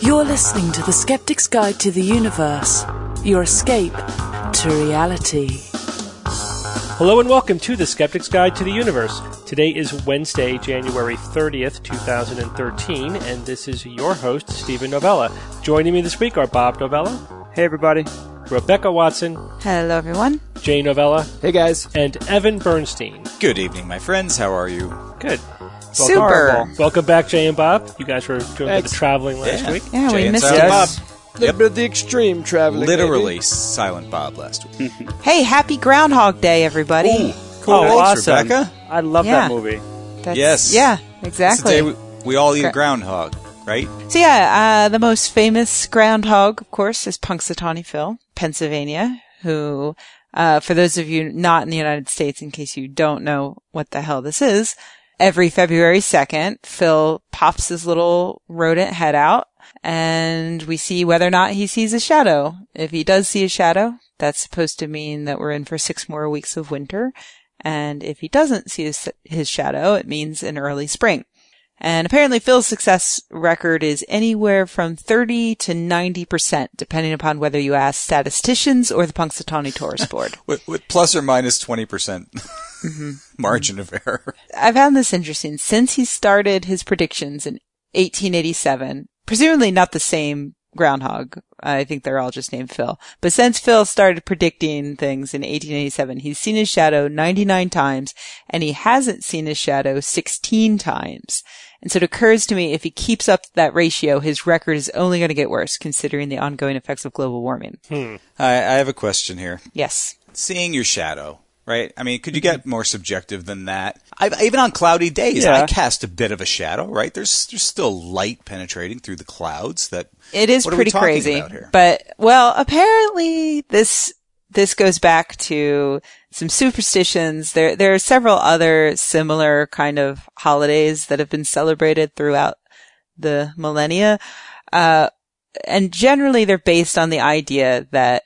You're listening to The Skeptic's Guide to the Universe, your escape to reality. Hello and welcome to The Skeptic's Guide to the Universe. Today is Wednesday, January 30th, 2013, and this is your host, Steven Novella. Joining me this week are Bob Novella, Hey, everybody. Rebecca Watson, Hello, everyone. Jay Novella, Hey, guys. and Evan Bernstein. Good evening, my friends. How are you? Good. Super. Welcome back, Jay and Bob. You guys were doing a bit of traveling last Yeah. week. Yeah, Jay we missed Silent it. Bob. A little Yep. bit of the extreme traveling. Literally maybe. Silent Bob last week. Hey, happy Groundhog Day, everybody. Cool. Oh, Thanks, awesome. Rebecca. I love Yeah. that movie. That's, Yes. Yeah, It's the exactly. day we, we all eat Gra- groundhog, right? So yeah, uh, the most famous groundhog, of course, is Punxsutawney Phil, Pennsylvania, who, uh, for those of you not in the United States, in case you don't know what the hell this is, every February 2nd, Phil pops his little rodent head out and we see whether or not he sees a shadow. If he does see a shadow, that's supposed to mean that we're in for six more weeks of winter. And if he doesn't see his, his shadow, it means an early spring. And apparently Phil's success record is anywhere from 30 to 90%, depending upon whether you ask statisticians or the Punxsutawney Tourist Board. With, with plus or minus 20% Mm-hmm. margin of error. I found this interesting. Since he started his predictions in 1887, presumably not the same groundhog. I think they're all just named Phil. But since Phil started predicting things in 1887, he's seen his shadow 99 times and he hasn't seen his shadow 16 times. And so it occurs to me if he keeps up that ratio, his record is only going to get worse considering the ongoing effects of global warming. Hmm. I, I have a question here. Yes. Seeing your shadow, right? I mean, could you get more subjective than that? I, even on cloudy days, Yeah. I cast a bit of a shadow, right? There's there's still light penetrating through the clouds. That It is What are we pretty crazy. But well, apparently this this goes back to some superstitions. There there are several other similar kind of holidays that have been celebrated throughout the millennia. Uh and generally they're based on the idea that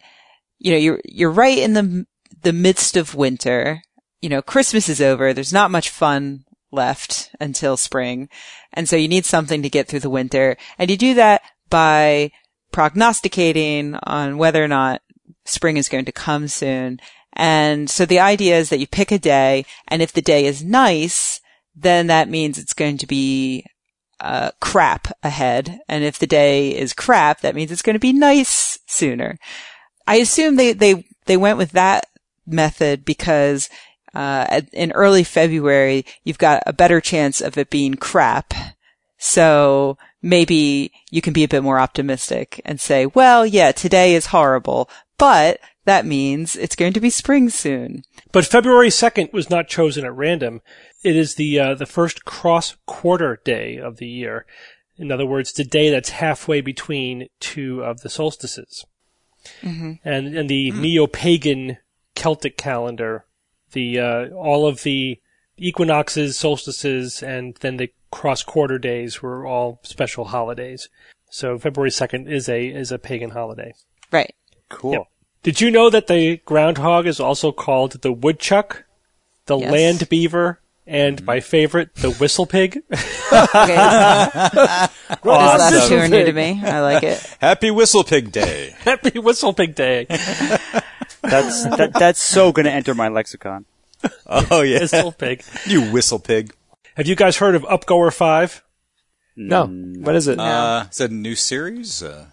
you know you're you're right in the the midst of winter. You know, Christmas is over. There's not much fun left until spring. And so you need something to get through the winter. And you do that by prognosticating on whether or not spring is going to come soon. And so the idea is that you pick a day and if the day is nice, then that means it's going to be uh, crap ahead. And if the day is crap, that means it's going to be nice sooner. I assume they, they, they went with that method because uh, in early February, you've got a better chance of it being crap. So maybe you can be a bit more optimistic and say, well, yeah, today is horrible, but that means it's going to be spring soon. But February 2nd was not chosen at random. It is the uh, the first cross quarter day of the year. In other words, the day that's halfway between two of the solstices. And and the neo-pagan Celtic calendar, the uh, all of the equinoxes, solstices, and then the cross quarter days were all special holidays. So February 2nd is a is a pagan holiday. Right. Cool. Yep. Did you know that the groundhog is also called the woodchuck, the Yes. land beaver, and my favorite, the whistle pig? Okay. That's awesome. too new to me. I like it. Happy Whistle Pig Day. Happy Whistle Pig Day. That's that, that's so going to enter my lexicon. oh yeah, Whistle Pig. you whistle pig. Have you guys heard of Up Goer 5? No. What is it? Uh, is that a new series? Uh,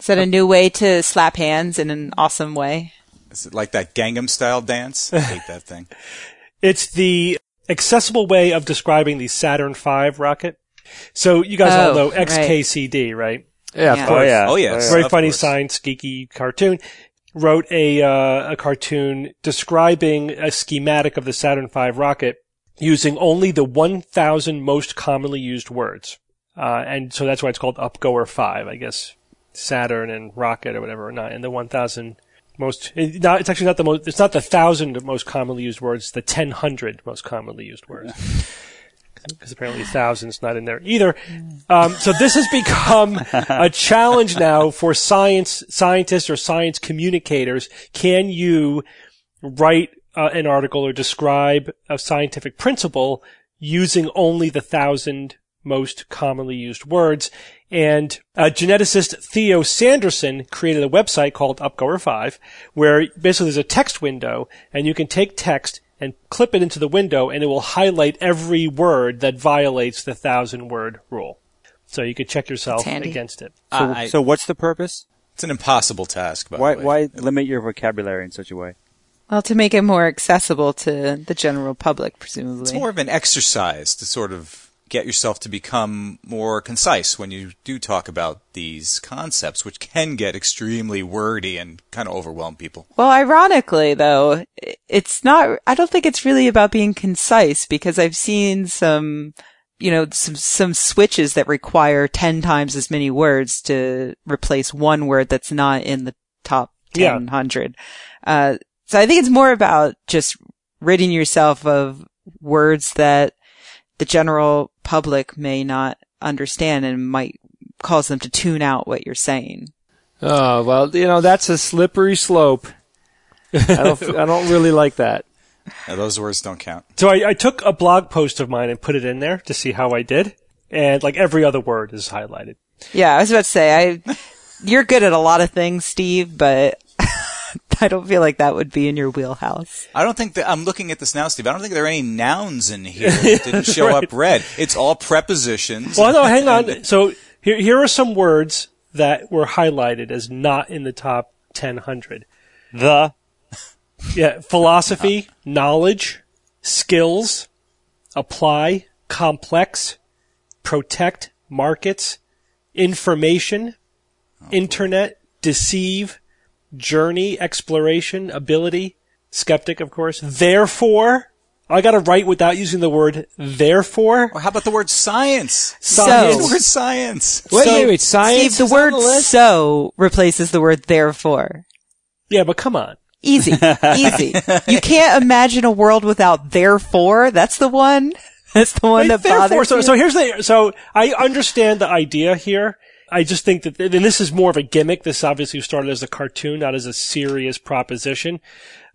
Is that a new way to slap hands in an awesome way? is it like that Gangnam Style dance? I hate that thing. It's the accessible way of describing the Saturn V rocket. So you guys all Oh, know. XKCD, right? Yeah, Yeah. of course. Oh yeah. Oh, yes. very of funny course. science geeky cartoon wrote a uh, a cartoon describing a schematic of the Saturn V rocket using only the 1000 most commonly used words uh, and so that's why it's called up goer 5 i guess saturn and rocket or whatever are not in the 1000 most not, it's actually not the most it's not the 1000 most commonly used words the 1000 most commonly used words because apparently thousands not in there either. Um, so this has become a challenge now for science scientists or science communicators. Can you write uh, an article or describe a scientific principle using only the thousand most commonly used words. And uh, geneticist Theo Sanderson created a website called Up Goer 5, where basically there's a text window, and you can take text and clip it into the window, and it will highlight every word that violates the thousand word rule. So you could check yourself against it. So, I- so what's the purpose? It's an impossible task. By Why, the way. why limit your vocabulary in such a way? Well, to make it more accessible to the general public, presumably. It's more of an exercise to sort of get yourself to become more concise when you do talk about these concepts, which can get extremely wordy and kind of overwhelm people. Well, ironically, though, it's not, I don't think it's really about being concise because I've seen some, you know, some, some switches that require 10 times as many words to replace one word that's not in the top Yeah. 100. Uh, so I think it's more about just ridding yourself of words that the general public may not understand and might cause them to tune out what you're saying. Oh well, you know that's a slippery slope. I don't. I don't really like that. Now, those words don't count. So I, I took a blog post of mine and put it in there to see how I did. And like every other word is highlighted. Yeah, I was about to say, I, you're good at a lot of things, Steve, but I don't feel like that would be in your wheelhouse. I don't think that I'm looking at this now, Steve. I don't think there are any nouns in here that didn't show Right. up red. It's all prepositions. Well, no, hang on. So here, here are some words that were highlighted as not in the top 1000. The Yeah, philosophy, knowledge, skills, apply, complex, protect, markets, information, oh, internet, deceive, journey, exploration, ability, skeptic, of course. Therefore, I got to write without using the word therefore. Or how about the word science? Science. The word science. Wait, So- wait, wait. Science. Steve, the is on word list? so replaces the word therefore. Yeah, but come on. Easy. Easy. You can't imagine a world without therefore. That's the one. That's the one that Therefore, bothers so, you. so here's the, so I understand the idea here. I just think that, and this is more of a gimmick. This obviously started as a cartoon, not as a serious proposition.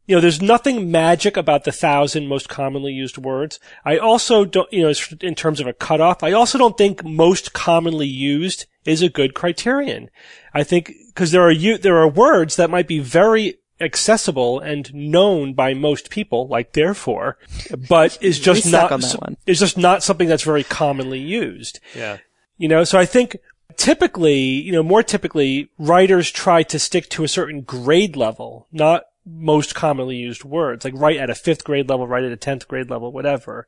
You know, there's nothing magic about the thousand most commonly used words. I also don't, you know, in terms of a cutoff, I also don't think most commonly used is a good criterion. I think, cause there are there are words that might be very accessible and known by most people, like therefore, but is just not, on is just not something that's very commonly used. Yeah. You know, so I think typically, you know, more typically, writers try to stick to a certain grade level, not most commonly used words, like right at a fifth grade level, right at a tenth grade level, whatever.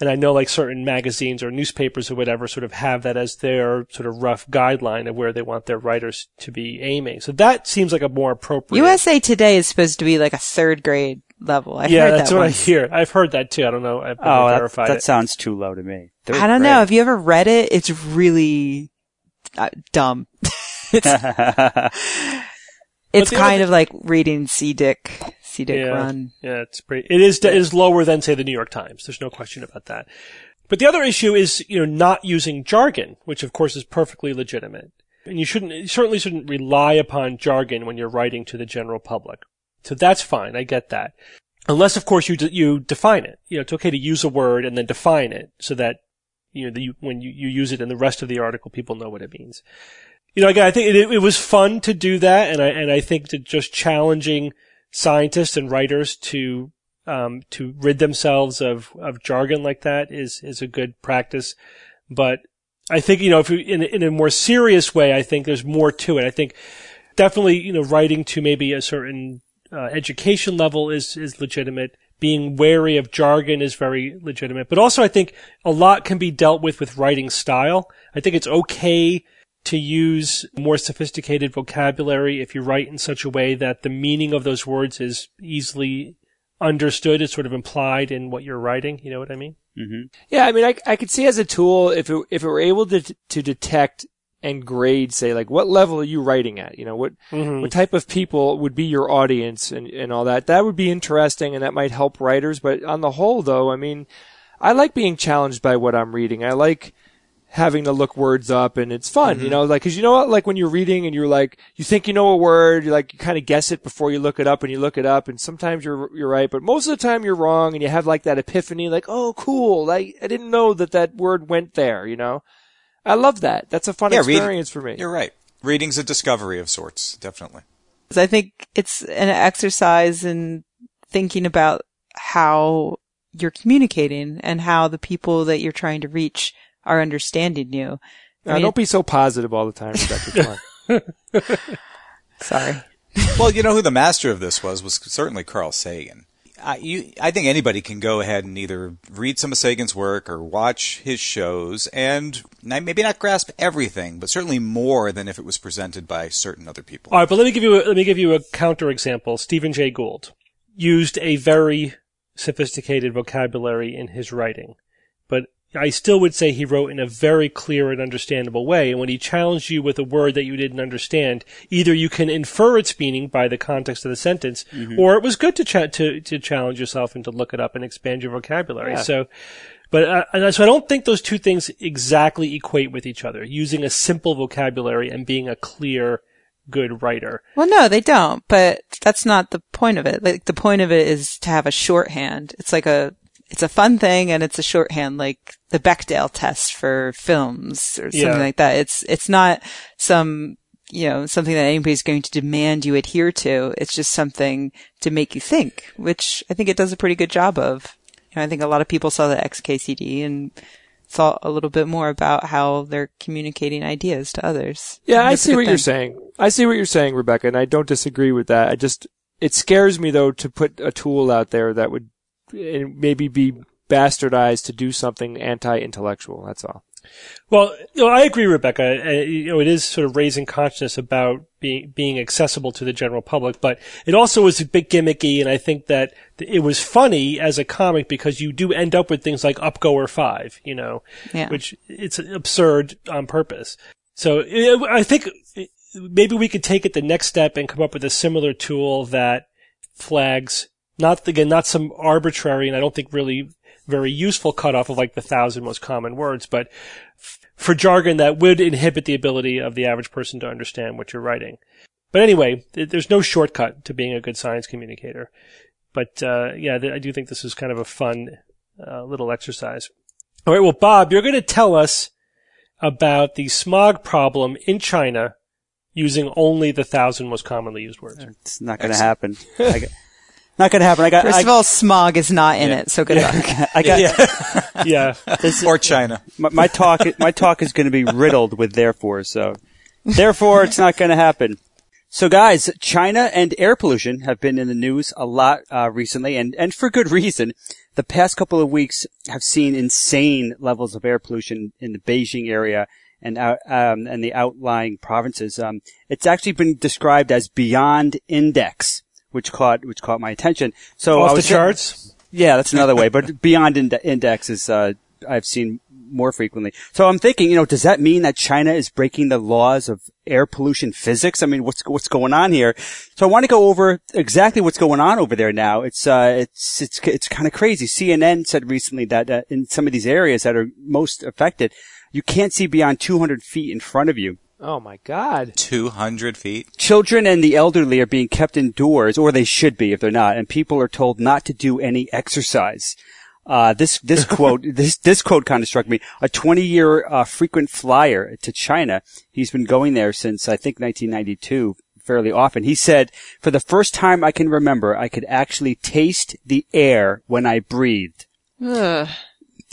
And I know like certain magazines or newspapers or whatever sort of have that as their sort of rough guideline of where they want their writers to be aiming. So that seems like a more appropriate. USA Today is supposed to be like a third grade level. I yeah, heard that's that what once. I hear. I've heard that too. I don't know. I've never oh, that, verified that it. sounds too low to me. Third I don't grade. know. Have you ever read it? It's really uh, dumb. it's it's kind of like reading C. Dick, C. Dick yeah. Run. Yeah, it's pretty. It is. It is lower than say the New York Times. There's no question about that. But the other issue is you know not using jargon, which of course is perfectly legitimate, and you shouldn't you certainly shouldn't rely upon jargon when you're writing to the general public. So that's fine. I get that. Unless of course you de- you define it. You know, it's okay to use a word and then define it so that you know you, when you, you use it in the rest of the article, people know what it means. You know, again, I think it, it was fun to do that, and I and I think that just challenging scientists and writers to um, to rid themselves of, of jargon like that is is a good practice. But I think you know, if you, in in a more serious way, I think there's more to it. I think definitely you know, writing to maybe a certain uh, education level is is legitimate. Being wary of jargon is very legitimate. But also, I think a lot can be dealt with with writing style. I think it's okay to use more sophisticated vocabulary if you write in such a way that the meaning of those words is easily understood, is sort of implied in what you're writing. You know what I mean? Mm-hmm. Yeah, I mean, I, I could see as a tool if it, if it were able to to detect and grade, say, like what level are you writing at? You know, what what type of people would be your audience and and all that. That would be interesting, and that might help writers. But on the whole, though, I mean, I like being challenged by what I'm reading. I like having to look words up and it's fun, Mm-hmm. you know, like, cause you know what, like when you're reading and you're like, you think you know a word, you like, you kind of guess it before you look it up and you look it up and sometimes you're, you're right, but most of the time you're wrong and you have like that epiphany, like, oh, cool. I, I didn't know that that word went there, you know? I love that. That's a fun Yeah, read- experience for me. You're right. Reading's a discovery of sorts, definitely. I think it's an exercise in thinking about how you're communicating and how the people that you're trying to reach are understanding you. I Now, mean, don't be so positive all the time, Rebecca. Come sorry. well, you know who the master of this was was certainly Carl Sagan. I, you, I think anybody can go ahead and either read some of Sagan's work or watch his shows and maybe not grasp everything, but certainly more than if it was presented by certain other people. All right, but let me give you a, let me give you a counter example. Stephen Jay Gould used a very sophisticated vocabulary in his writing, I still would say he wrote in a very clear and understandable way. And when he challenged you with a word that you didn't understand, either you can infer its meaning by the context of the sentence, or it was good to, cha- to to challenge yourself and to look it up and expand your vocabulary. Yeah. So. But uh, so I don't think those two things exactly equate with each other. Using a simple vocabulary and being a clear, good writer. Well, no, they don't, but that's not the point of it. Like the point of it is to have a shorthand. It's like a, it's a fun thing and it's a shorthand, like the Bechdel test for films or something Yeah. like that. It's, it's not some, you know, something that anybody's going to demand you adhere to. It's just something to make you think, which I think it does a pretty good job of. You know, I think a lot of people saw the XKCD and thought a little bit more about how they're communicating ideas to others. Yeah, I see what you're saying. I see what you're saying, Rebecca, and I don't disagree with that. I just, it scares me though to put a tool out there that would eh, maybe be bastardized to do something anti-intellectual. That's all. Well, you know, I agree, Rebecca. Uh, you know, it is sort of raising consciousness about being being accessible to the general public, but it also was a bit gimmicky, and I think that it was funny as a comic because you do end up with things like Up Goer Five, you know, Yeah. which it's absurd on purpose. So I think maybe we could take it the next step and come up with a similar tool that flags not again not some arbitrary and I don't think really very useful cutoff of like the thousand most common words, but f- for jargon that would inhibit the ability of the average person to understand what you're writing. But anyway, th- there's no shortcut to being a good science communicator. But uh, yeah, th- I do think this is kind of a fun uh, little exercise. All right, well, Bob, you're going to tell us about the smog problem in China using only the thousand most commonly used words. It's not going to happen. I got- not going to happen. I got. First I, of all, smog is not in it, so good luck. I got. Yeah. This, or China. my, my talk. My talk is going to be riddled with therefore. So, therefore, it's not going to happen. So, guys, China and air pollution have been in the news a lot uh, recently, and and for good reason. The past couple of weeks have seen insane levels of air pollution in the Beijing area and out, um, and the outlying provinces. Um, it's actually been described as beyond index, which caught which caught my attention. So I Off the charts? yeah, that's another way. But beyond ind- index is uh, I've seen more frequently. So I'm thinking, you know, does that mean that China is breaking the laws of air pollution physics? I mean, what's what's going on here? So I want to go over exactly what's going on over there now. It's uh, it's it's it's kind of crazy. CNN said recently that uh, in some of these areas that are most affected, you can't see beyond 200 feet in front of you. Oh my God. 200 feet. Children and the elderly are being kept indoors, or they should be if they're not, and people are told not to do any exercise. Uh, this, this quote, this, this quote kind of struck me. A 20 year, uh, frequent flyer to China. He's been going there since, I think, 1992 fairly often. He said, for the first time I can remember, I could actually taste the air when I breathed. Ugh.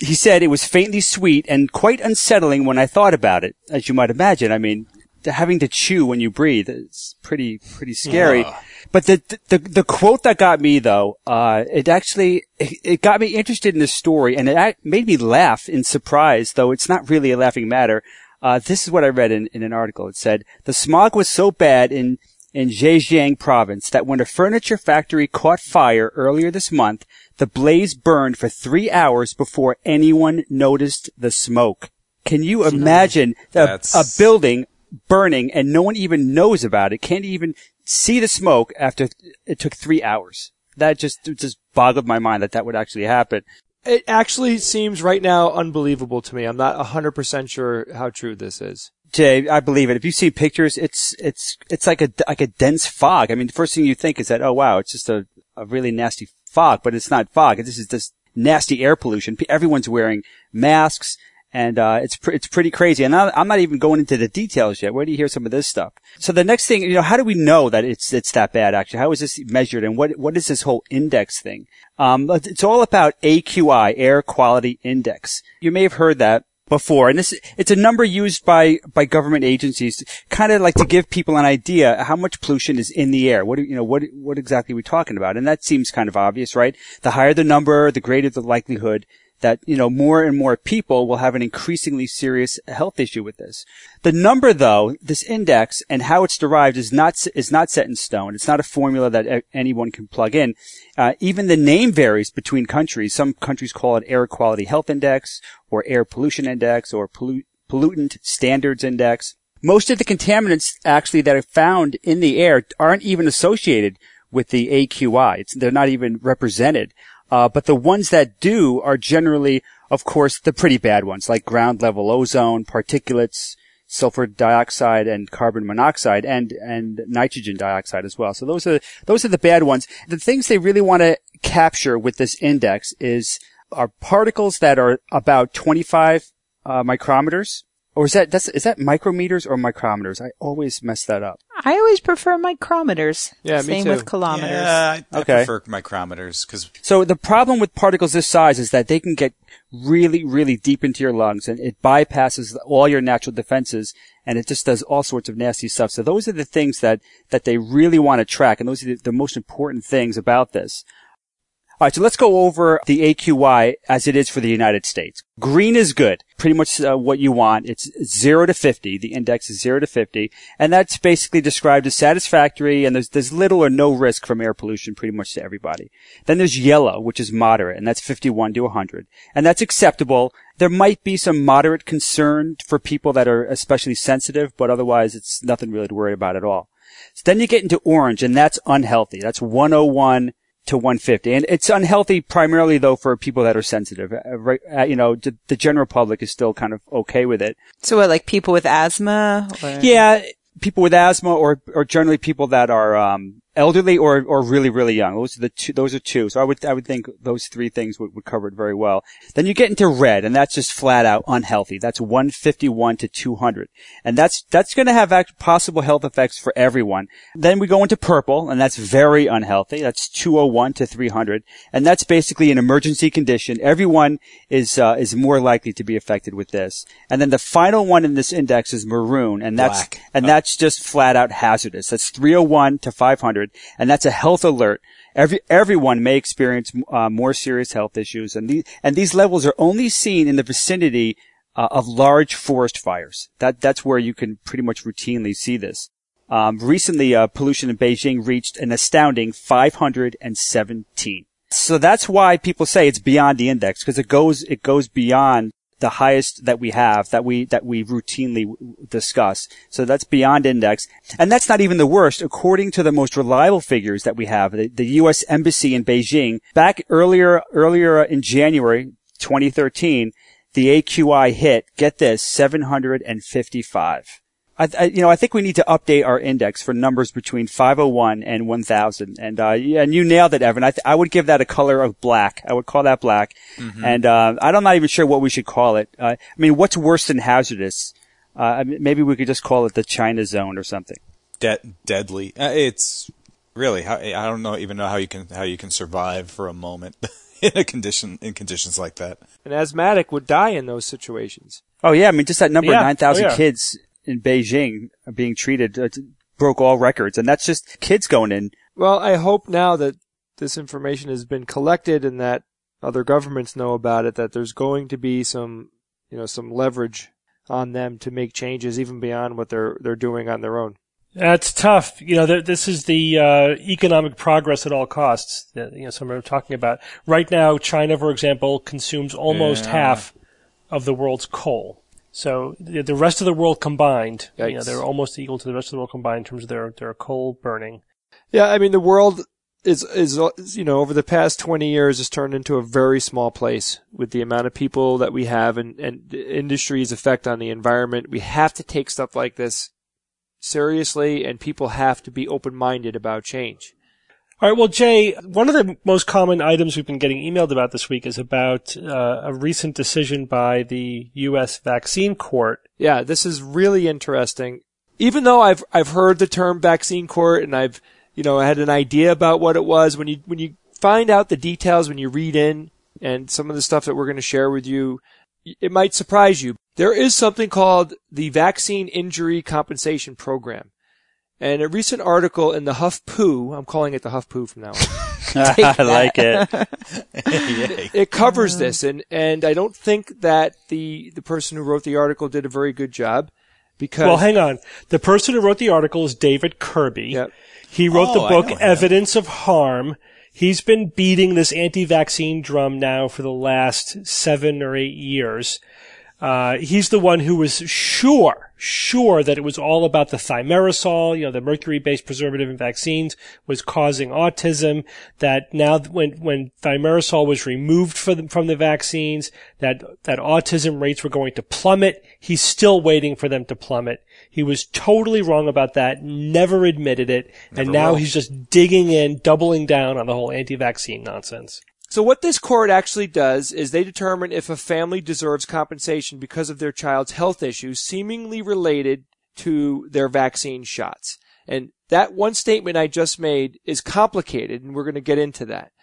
He said it was faintly sweet and quite unsettling when I thought about it, as you might imagine. I mean, having to chew when you breathe is pretty, pretty scary. But the, the, the quote that got me though, uh, it actually, it, got me interested in the story and it made me laugh in surprise, though it's not really a laughing matter. Uh, this is what I read in, in an article. It said, the smog was so bad in, in Zhejiang province that when a furniture factory caught fire earlier this month, the blaze burned for three hours before anyone noticed the smoke. Can you imagine a, a building burning and no one even knows about it? Can't even see the smoke after it took three hours. That just just boggled my mind that that would actually happen. It actually seems right now unbelievable to me. I'm not 100% sure how true this is. Jay, I believe it. If you see pictures, it's it's it's like a like a dense fog. I mean, the first thing you think is that oh wow, it's just a, a really nasty fog, but it's not fog. This is just nasty air pollution. Everyone's wearing masks, and uh, it's pr- it's pretty crazy. And I'm not even going into the details yet. Where do you hear some of this stuff? So the next thing, you know, how do we know that it's it's that bad? Actually, how is this measured, and what what is this whole index thing? Um, it's all about AQI, Air Quality Index. You may have heard that before. And this, it's a number used by, by government agencies, kind of like to give people an idea how much pollution is in the air. What, you know, what, what exactly are we talking about? And that seems kind of obvious, right? The higher the number, the greater the likelihood that, you know, more and more people will have an increasingly serious health issue with this. The number though, this index and how it's derived is not, is not set in stone. It's not a formula that anyone can plug in. Uh, even the name varies between countries. Some countries call it air quality health index or air pollution index or pollu- pollutant standards index. Most of the contaminants actually that are found in the air aren't even associated with the AQI. It's, they're not even represented. Uh, but the ones that do are generally, of course, the pretty bad ones, like ground level ozone, particulates, sulfur dioxide and carbon monoxide and, and nitrogen dioxide as well. So those are, those are the bad ones. The things they really want to capture with this index is, are particles that are about 25 uh, micrometers or is that that's is that micrometers or micrometers? I always mess that up. I always prefer micrometers. Yeah, me Same too. with kilometers. Yeah, I, I Okay. prefer micrometers because So the problem with particles this size is that they can get really, really deep into your lungs and it bypasses all your natural defenses and it just does all sorts of nasty stuff. So those are the things that, that they really want to track and those are the, the most important things about this. All right, so let's go over the AQI as it is for the United States. Green is good, pretty much uh, what you want. It's 0 to 50. The index is 0 to 50. And that's basically described as satisfactory and there's, there's little or no risk from air pollution pretty much to everybody. Then there's yellow, which is moderate, and that's 51 to 100. And that's acceptable. There might be some moderate concern for people that are especially sensitive, but otherwise it's nothing really to worry about at all. So then you get into orange, and that's unhealthy. That's 101 to 150. And it's unhealthy primarily though for people that are sensitive. Uh, right, uh, you know, the, the general public is still kind of okay with it. So what, like people with asthma? Or? Yeah, people with asthma or, or generally people that are, um, elderly or, or really, really young. Those are the two, those are two. So I would, I would think those three things would, would cover it very well. Then you get into red and that's just flat out unhealthy. That's 151 to 200. And that's, that's going to have act- possible health effects for everyone. Then we go into purple and that's very unhealthy. That's 201 to 300. And that's basically an emergency condition. Everyone is, uh, is more likely to be affected with this. And then the final one in this index is maroon and that's, Black. and that's just flat out hazardous. That's 301 to 500, and that's a health alert. Every everyone may experience uh, more serious health issues, and these and these levels are only seen in the vicinity uh, of large forest fires. That that's where you can pretty much routinely see this. Um, recently, uh, pollution in Beijing reached an astounding 517. So that's why people say it's beyond the index because it goes it goes beyond the highest that we have that we that we routinely discuss. So that's beyond index, and that's not even the worst. According to the most reliable figures that we have, the, the U.S. Embassy in Beijing back earlier earlier in January 2013, the AQI hit get this 755. I, I, you know, I think we need to update our index for numbers between 501 and 1000. And, uh, yeah, and you nailed it, Evan. I, th- I would give that a color of black. I would call that black. And, uh, I'm not even sure what we should call it. Uh, I mean, what's worse than hazardous? Uh, I mean, maybe we could just call it the China zone or something. de- deadly. Uh, it's really I don't know even know how you can how you can survive for a moment in a condition in conditions like that. An asthmatic would die in those situations. Oh yeah, I mean, just that number, Yeah. 9,000 Oh, yeah. kids in Beijing being treated, uh, broke all records. And that's just kids going in. Well, I hope now that this information has been collected and that other governments know about it, that there's going to be some, you know, some leverage on them to make changes even beyond what they're they're doing on their own. That's tough. You know, th- this is the uh, economic progress at all costs that you know some are talking about. Right now, China, for example, consumes almost Yeah. half of the world's coal. So the, the rest of the world combined, you know, they're almost equal to the rest of the world combined in terms of their their coal burning. Yeah, I mean the world is, is, you know, over the past 20 years has turned into a very small place with the amount of people that we have and, and the industry's effect on the environment. We have to take stuff like this seriously and people have to be open-minded about change. All right. Well, Jay, one of the most common items we've been getting emailed about this week is about uh, a recent decision by the U.S. Vaccine Court. Yeah, this is really interesting. Even though I've I've heard the term vaccine court and I've you know had an idea about what it was, when you when you find out the details, when you read in and some of the stuff that we're going to share with you, it might surprise you. There is something called the Vaccine Injury Compensation Program. And a recent article in the Huff HuffPo, I'm calling it the Huff HuffPo from now on. I like it. it, it covers this, and and I don't think that the the person who wrote the article did a very good job. Because Well, hang on. The person who wrote the article is David Kirby. Yep. He wrote Oh, the book. Evidence of Harm. He's been beating this anti-vaccine drum now for the last seven or eight years. Uh, he's the one who was sure, sure that it was all about the thimerosal, you know, the mercury-based preservative in vaccines was causing autism. That now, when when thimerosal was removed from the, from the vaccines, that that autism rates were going to plummet. He's still waiting for them to plummet. He was totally wrong about that. Never admitted it, and now will. he's just digging in, doubling down on the whole anti-vaccine nonsense. So what this court actually does is they determine if a family deserves compensation because of their child's health issues seemingly related to their vaccine shots. And that one statement I just made is complicated and we're going to get into that.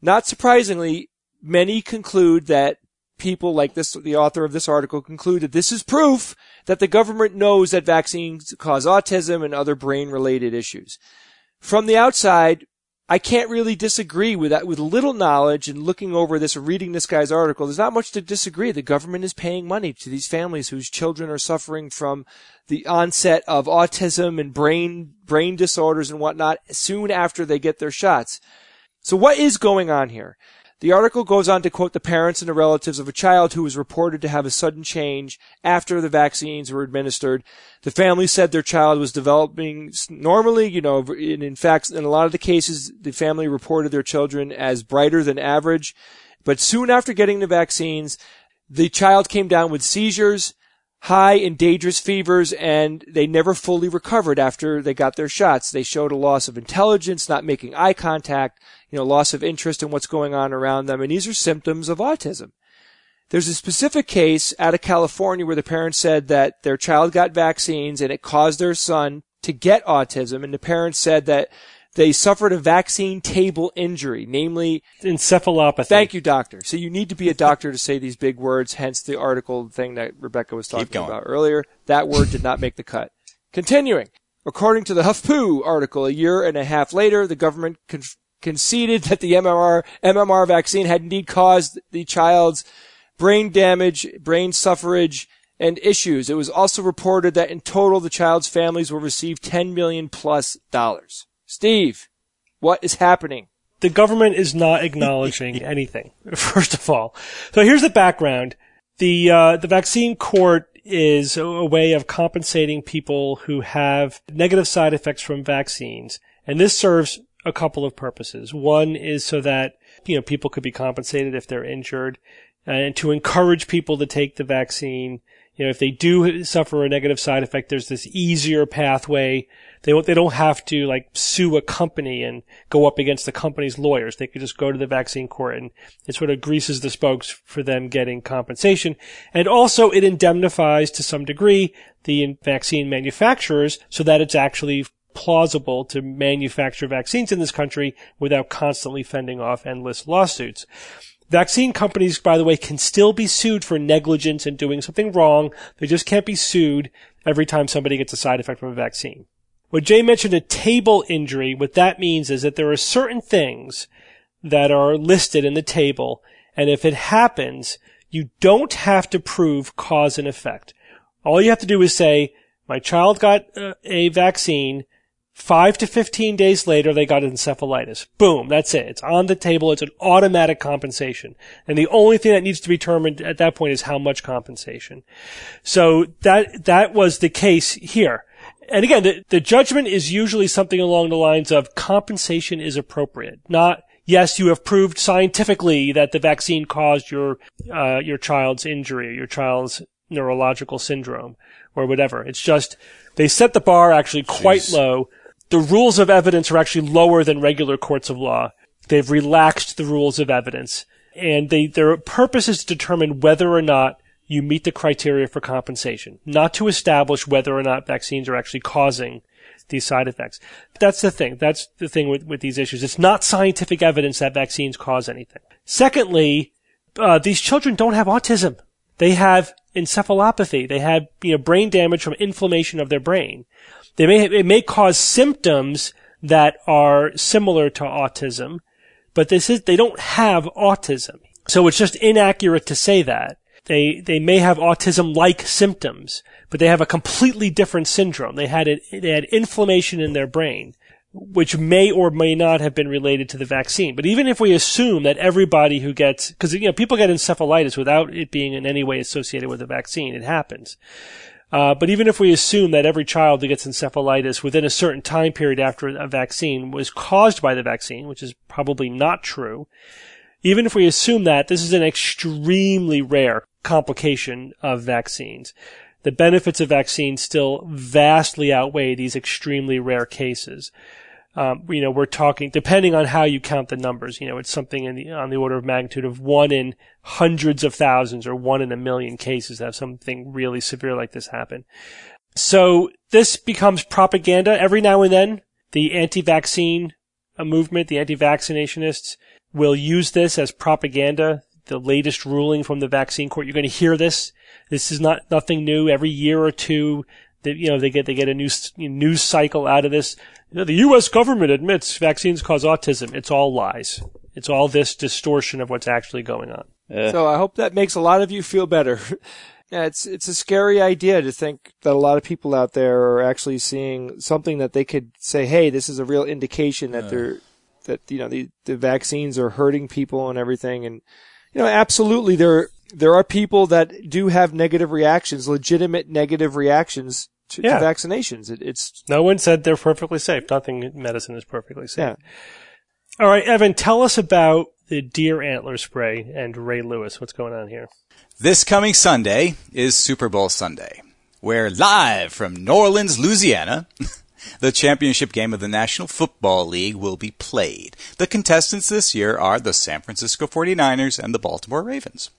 Not surprisingly, many conclude that people like this, the author of this article conclude that this is proof that the government knows that vaccines cause autism and other brain related issues. From the outside, I can't really disagree with that. With little knowledge and looking over this reading this guy's article, there's not much to disagree. The government is paying money to these families whose children are suffering from the onset of autism and brain, brain disorders and whatnot soon after they get their shots. So what is going on here? The article goes on to quote the parents and the relatives of a child who was reported to have a sudden change after the vaccines were administered. The family said their child was developing normally, you know, and in fact, in a lot of the cases, the family reported their children as brighter than average. But soon after getting the vaccines, the child came down with seizures, high and dangerous fevers, and they never fully recovered after they got their shots. They showed a loss of intelligence, not making eye contact, you know, loss of interest in what's going on around them, and these are symptoms of autism. There's a specific case out of California where the parents said that their child got vaccines and it caused their son to get autism, and the parents said that they suffered a vaccine table injury, namely Encephalopathy. Thank you, doctor. So you need to be a doctor to say these big words, hence the article thing that Rebecca was talking about earlier. That word did not make the cut. Continuing. According to the HuffPo article, a year and a half later, the government con- conceded that the MMR, MMR vaccine had indeed caused the child's brain damage, brain suffrage, and issues. It was also reported that in total, the child's families will receive 10 million plus dollars. Steve, what is happening? the government is not acknowledging anything. First of all, so here's the background: the uh, the vaccine court is a, way of compensating people who have negative side effects from vaccines, and this serves a couple of purposes. One is so that you know people could be compensated if they're injured, and to encourage people to take the vaccine. You know, if they do suffer a negative side effect, there's this easier pathway. They don't, they don't have to like sue a company and go up against the company's lawyers. They could just go to the vaccine court and it sort of greases the spokes for them getting compensation. And also it indemnifies to some degree the vaccine manufacturers so that it's actually plausible to manufacture vaccines in this country without constantly fending off endless lawsuits. Vaccine companies, by the way, can still be sued for negligence and doing something wrong. They just can't be sued every time somebody gets a side effect from a vaccine. When Jay mentioned a table injury, what that means is that there are certain things that are listed in the table, and if it happens, you don't have to prove cause and effect. All you have to do is say, my child got uh, a vaccine, Five to 15 days later, they got encephalitis. Boom. That's it. It's on the table. It's an automatic compensation. And the only thing that needs to be determined at that point is how much compensation. So that, that was the case here. and again, the, the judgment is usually something along the lines of compensation is appropriate, not yes, you have proved scientifically that the vaccine caused your uh, your child's injury, your child's neurological syndrome, or whatever. It's just they set the bar actually quite Jeez. low. The rules of evidence are actually lower than regular courts of law. They've relaxed the rules of evidence, and they their purpose is to determine whether or not you meet the criteria for compensation, not to establish whether or not vaccines are actually causing these side effects. But that's the thing. That's the thing with, with these issues. It's not scientific evidence that vaccines cause anything. Secondly, uh, these children don't have autism. They have encephalopathy. They have you know, brain damage from inflammation of their brain. They may it may cause symptoms that are similar to autism, but this is they don't have autism. So it's just inaccurate to say that. They they may have autism like symptoms, but they have a completely different syndrome. They had it, they had inflammation in their brain, which may or may not have been related to the vaccine. But even if we assume that everybody who gets because you know people get encephalitis without it being in any way associated with a vaccine, it happens. Uh, but even if we assume that every child that gets encephalitis within a certain time period after a vaccine was caused by the vaccine, which is probably not true, even if we assume that, this is an extremely rare complication of vaccines. The benefits of vaccines still vastly outweigh these extremely rare cases. Um, you know, we're talking, depending on how you count the numbers, you know, it's something in the, on the order of magnitude of one in hundreds of thousands or one in a million cases to have something really severe like this happen. So this becomes propaganda every now and then. The anti-vaccine uh, movement, the anti-vaccinationists will use this as propaganda. The latest ruling from the vaccine court, you're going to hear this. This is not nothing new. Every year or two, they, you know, they get they get a new s- news cycle out of this. You know, the U.S. government admits vaccines cause autism. It's all lies. It's all this distortion of what's actually going on. Eh. So I hope that makes a lot of you feel better. yeah, it's it's a scary idea to think that a lot of people out there are actually seeing something that they could say, "Hey, this is a real indication that they're that you know the the vaccines are hurting people and everything." And you know, absolutely, there there are people that do have negative reactions, legitimate negative reactions to, Yeah. to vaccinations. It, it's No one said they're perfectly safe. Nothing in medicine is perfectly safe. yeah. All right, Evan, tell us about the deer antler spray and Ray Lewis. What's going on here? This coming Sunday is Super Bowl Sunday, where live from New Orleans, Louisiana, the championship game of the National Football League will be played. The contestants this year are the San Francisco 49ers and the Baltimore Ravens.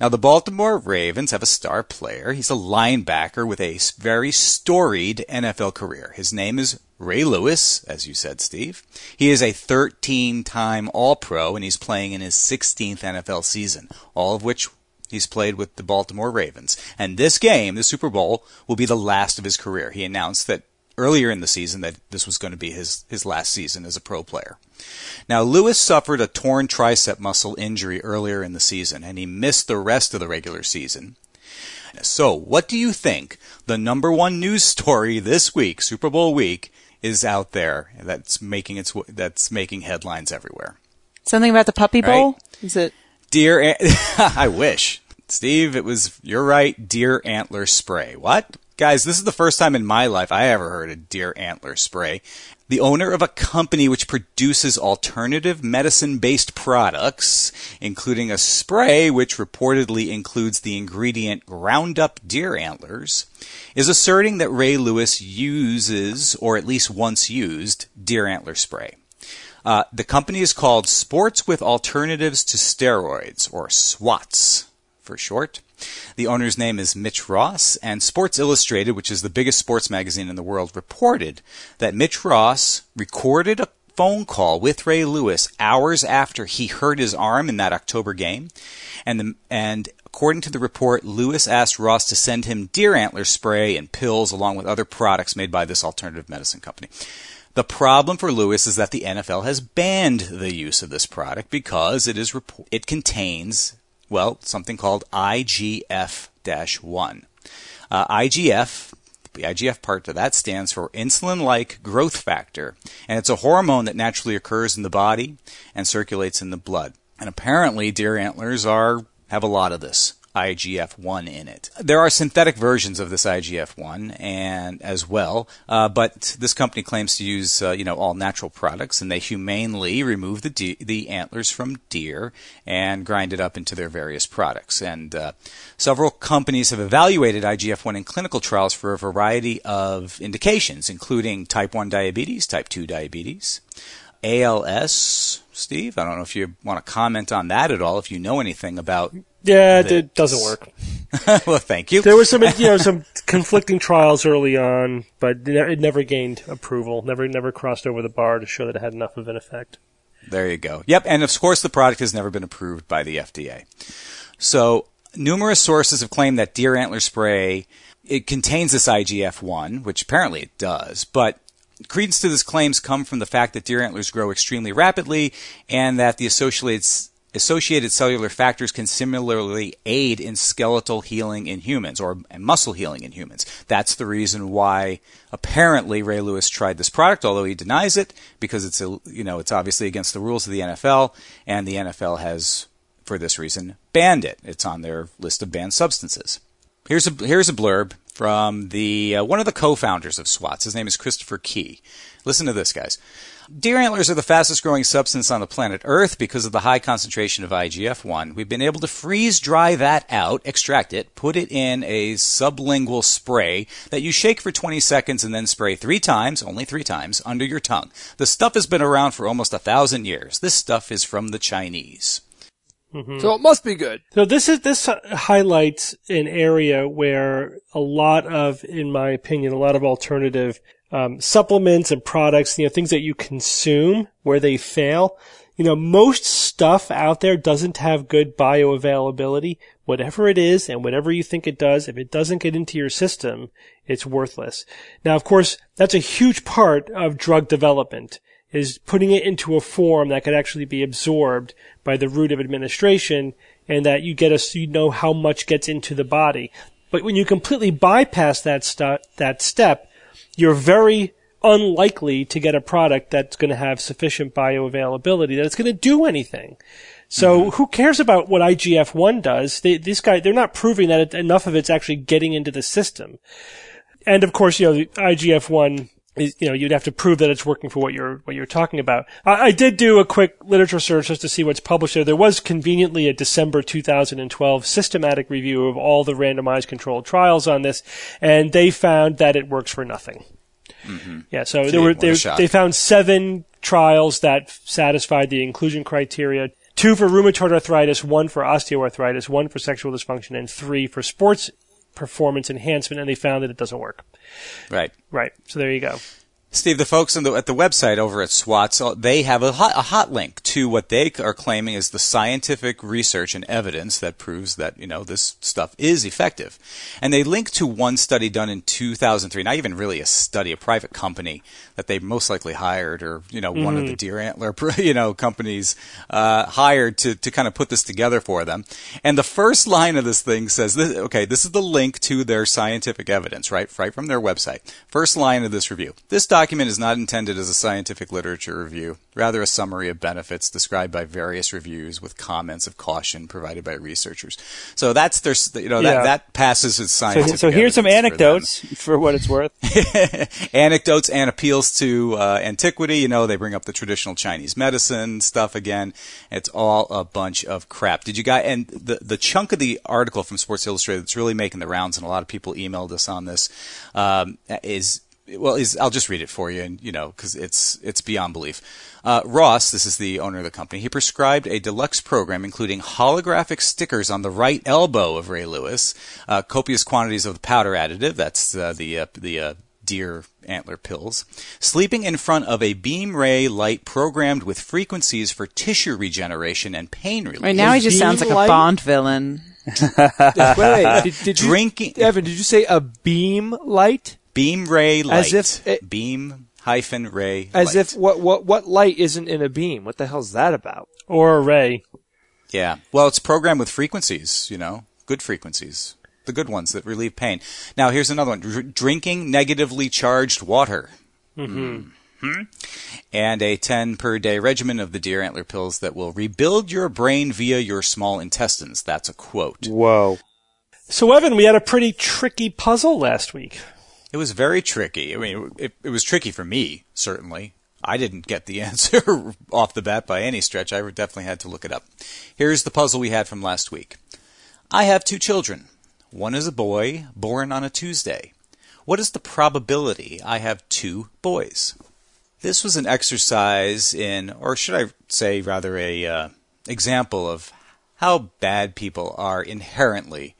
Now, the Baltimore Ravens have a star player. He's a linebacker with a very storied NFL career. His name is Ray Lewis, as you said, Steve. He is a 13 time All Pro and he's playing in his 16th NFL season, all of which he's played with the Baltimore Ravens. And this game, the Super Bowl, will be the last of his career. He announced that earlier in the season that this was going to be his, his last season as a pro player. Now, Lewis suffered a torn tricep muscle injury earlier in the season, and he missed the rest of the regular season. So, what do you think the number one news story this week, Super Bowl week, is out there that's making its that's making headlines everywhere? Something about the puppy Right. bowl? Is it? Deer, an- I wish, Steve. It was you're right. Deer antler spray. What, guys? This is the first time in my life I ever heard of deer antler spray. The owner of a company which produces alternative medicine-based products, including a spray which reportedly includes the ingredient ground up deer antlers, is asserting that Ray Lewis uses, or at least once used, deer antler spray. Uh, the company is called Sports with Alternatives to Steroids, or SWATS for short. The owner's name is Mitch Ross, and Sports Illustrated, which is the biggest sports magazine in the world, reported that Mitch Ross recorded a phone call with Ray Lewis hours after he hurt his arm in that October game, and the, and according to the report, Lewis asked Ross to send him deer antler spray and pills along with other products made by this alternative medicine company. The problem for Lewis is that the NFL has banned the use of this product because it is it contains well something called IGF-1. Uh, IGF the IGF part of that stands for insulin-like growth factor, and it's a hormone that naturally occurs in the body and circulates in the blood. And apparently, deer antlers are have a lot of this. IGF-1 in it. There are synthetic versions of this IGF-1 and as well, uh, but this company claims to use uh, you know all natural products, and they humanely remove the de- the antlers from deer and grind it up into their various products. And uh, several companies have evaluated IGF-1 in clinical trials for a variety of indications, including type 1 diabetes, type 2 diabetes. ALS, Steve. I don't know if you want to comment on that at all. If you know anything about Yeah, it, it doesn't work. well, thank you. There were some, you know, some conflicting trials early on, but it never gained approval. Never, never crossed over the bar to show that it had enough of an effect. There you go. Yep, and of course the product has never been approved by the FDA. So numerous sources have claimed that deer antler spray it contains this IGF-1, which apparently it does, but credence to these claims come from the fact that deer antlers grow extremely rapidly and that the associated associated cellular factors can similarly aid in skeletal healing in humans or muscle healing in humans. That's the reason why apparently Ray Lewis tried this product, although he denies it because it's you know it's obviously against the rules of the NFL, and the NFL has for this reason banned it. It's on their list of banned substances. Here's a here's a blurb from the uh, one of the co-founders of SWATs. His name is Christopher Key. Listen to this, guys. Deer antlers are the fastest growing substance on the planet Earth because of the high concentration of IGF-1. We've been able to freeze dry that out, extract it, put it in a sublingual spray that you shake for 20 seconds and then spray three times, only three times, under your tongue. The stuff has been around for almost a thousand years. This stuff is from the Chinese. Mm-hmm. So it must be good. So this is this highlights an area where a lot of, in my opinion, a lot of alternative um, supplements and products, you know, things that you consume where they fail. You know, most stuff out there doesn't have good bioavailability. Whatever it is and whatever you think it does, if it doesn't get into your system, it's worthless. Now, of course, that's a huge part of drug development is putting it into a form that could actually be absorbed by the route of administration and that you get a, you know how much gets into the body. But when you completely bypass that stu- that step, you're very unlikely to get a product that's going to have sufficient bioavailability that it's going to do anything. So mm-hmm. who cares about what IGF-1 does? They, this guy, they're not proving that it, enough of it's actually getting into the system. And of course, you know, the IGF-1 is, you know, you'd have to prove that it's working for what you're, what you're talking about. I, I did do a quick literature search just to see what's published there. There was conveniently a December 2012 systematic review of all the randomized controlled trials on this, and they found that it works for nothing. Yeah, so there were they, they found seven trials that satisfied the inclusion criteria. Two for rheumatoid arthritis, one for osteoarthritis, one for sexual dysfunction, and three for sports performance enhancement, and they found that it doesn't work. Right. Right. So there you go. Steve, the folks on the, at the website over at SWATs, uh, they have a hot, a hot link to what they are claiming is the scientific research and evidence that proves that, you know, this stuff is effective. And they link to one study done in 2003, not even really a study, a private company that they most likely hired or, you know, one of the deer antler, you know, companies, uh, hired to, to kind of put this together for them. And the first line of this thing says, this, okay, this is the link to their scientific evidence, right? Right from their website. First line of this review. This document is not intended as a scientific literature review, rather a summary of benefits described by various reviews with comments of caution provided by researchers. So that's their, you know, Yeah. that, that passes as So, scientific so here's some evidence for anecdotes for, what it's worth. anecdotes and appeals to uh, antiquity. You know, they bring up the traditional Chinese medicine stuff again. It's all a bunch of crap. Did you guys? And the the chunk of the article from Sports Illustrated that's really making the rounds, and a lot of people emailed us on this, um, is well, is I'll just read it for you, and you know, because it's it's beyond belief. Uh, Ross, this is the owner of the company, he prescribed a deluxe program including holographic stickers on the right elbow of Ray Lewis, uh, copious quantities of the powder additive, that's uh, the uh, the uh, deer antler pills, sleeping in front of a beam ray light programmed with frequencies for tissue regeneration and pain relief. Right now, he just sounds like beam a light- Bond villain. wait, wait. Did, did you, Evan, did you say a beam light? Beam ray light. As if it- beam hyphen ray. As light. if what what what light isn't in a beam? What the hell's that about? Or a ray? Yeah. Well, it's programmed with frequencies, you know, good frequencies. The good ones that relieve pain. Now, here's another one. Dr- drinking negatively charged water. Mm-hmm. And a 10 per day regimen of the deer antler pills that will rebuild your brain via your small intestines. That's a quote. Whoa. So, Evan, we had a pretty tricky puzzle last week. It was very tricky. I mean, it, it was tricky for me, certainly. I didn't get the answer off the bat by any stretch. I definitely had to look it up. Here's the puzzle we had from last week. I have two children. One is a boy born on a Tuesday. What is the probability I have two boys? This was an exercise in, or should I say rather a uh, example of how bad people are inherently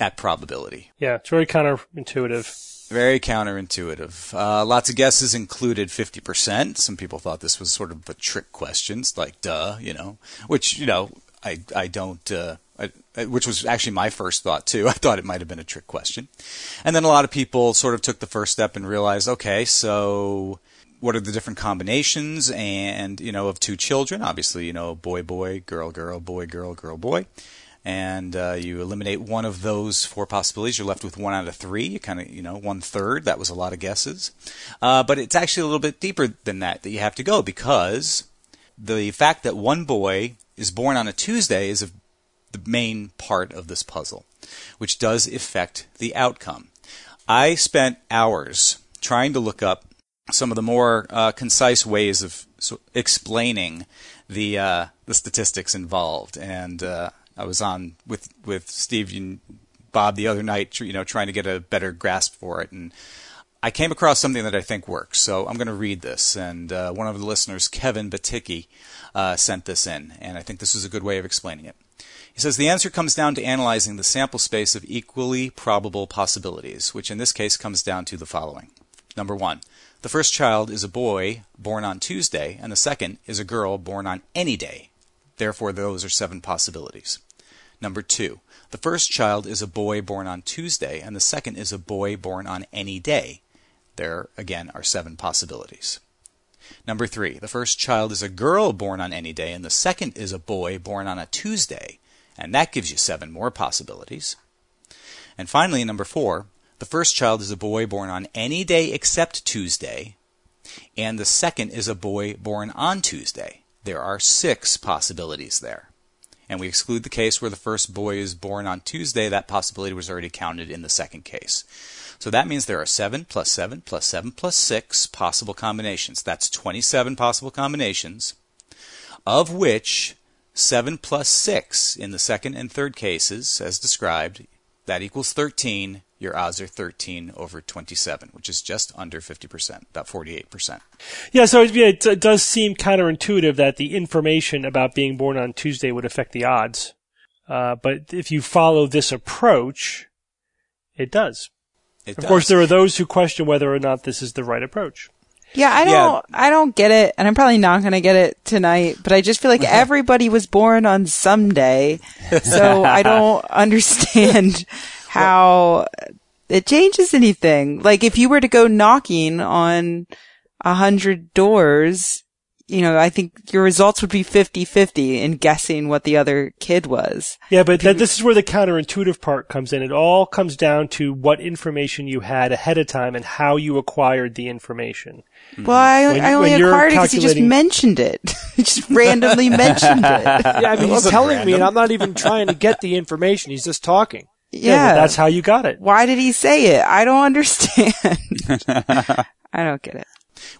at probability. Yeah, it's very counterintuitive. Very counterintuitive. Uh, lots of guesses included 50%. Some people thought this was sort of a trick question, like duh, you know, which, you know, I, I don't, uh, I, which was actually my first thought too. I thought it might have been a trick question. And then a lot of people sort of took the first step and realized, okay, so what are the different combinations and, you know, of two children? Obviously, you know, boy, boy, girl, girl, boy, girl, girl, boy and uh, you eliminate one of those four possibilities, you're left with one out of three. You kind of, you know, one third. That was a lot of guesses, uh, but it's actually a little bit deeper than that that you have to go because the fact that one boy is born on a Tuesday is a, the main part of this puzzle, which does affect the outcome. I spent hours trying to look up some of the more uh, concise ways of explaining the uh, the statistics involved, and uh, I was on with with Steve and Bob the other night, you know, trying to get a better grasp for it, and I came across something that I think works. So I'm going to read this, and uh, one of the listeners, Kevin Baticki, uh, sent this in, and I think this is a good way of explaining it. He says the answer comes down to analyzing the sample space of equally probable possibilities, which in this case comes down to the following. Number one, the first child is a boy born on Tuesday, and the second is a girl born on any day. Therefore, those are seven possibilities. Number two, the first child is a boy born on Tuesday, and the second is a boy born on any day. There, again, are seven possibilities. Number three, the first child is a girl born on any day, and the second is a boy born on a Tuesday, and that gives you seven more possibilities. And finally, number four, the first child is a boy born on any day except Tuesday, and the second is a boy born on Tuesday there are six possibilities there. And we exclude the case where the first boy is born on Tuesday. That possibility was already counted in the second case. So that means there are 7 plus 7 plus 7 plus 6 possible combinations. That's 27 possible combinations, of which 7 plus 6 in the second and third cases, as described, that equals 13 your odds are 13 over 27, which is just under 50%, about 48%. Yeah, so it, it does seem counterintuitive that the information about being born on Tuesday would affect the odds. Uh, but if you follow this approach, it does. It of does. course, there are those who question whether or not this is the right approach. Yeah, I don't, Yeah. I don't get it, and I'm probably not going to get it tonight. But I just feel like everybody was born on some day, so I don't understand how it changes anything. Like if you were to go knocking on a hundred doors, you know, I think your results would be 50-50 in guessing what the other kid was. Yeah, but that, this is where the counterintuitive part comes in. It all comes down to what information you had ahead of time and how you acquired the information. Well, I, When you- I only when you're acquired it because he just mentioned it. he just randomly mentioned it. Yeah, I mean, he's wasn't telling me, and. I'm not even trying to get the information. He's just talking. Yeah. but that's how you got it. Why did he say it? I don't understand. I don't get it.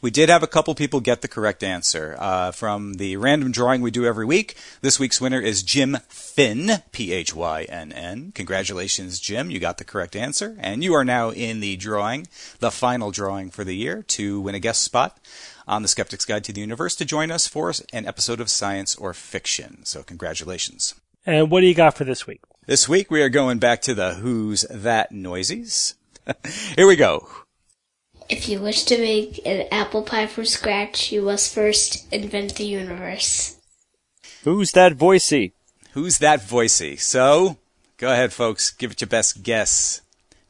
We did have a couple people get the correct answer. Uh, from the random drawing we do every week, this week's winner is Jim Phynn, P-H-Y-N-N. Congratulations, Jim. You got the correct answer. And you are now in the drawing, the final drawing for the year, to win a guest spot on the Skeptic's Guide to the Universe to join us for an episode of Science or Fiction. So congratulations. And what do you got for this week? This week we are going back to the Who's That Noisies. Here we go. If you wish to make an apple pie from scratch, you must first invent the universe. Who's that voicey? Who's that voicey? So, go ahead, folks. Give it your best guess.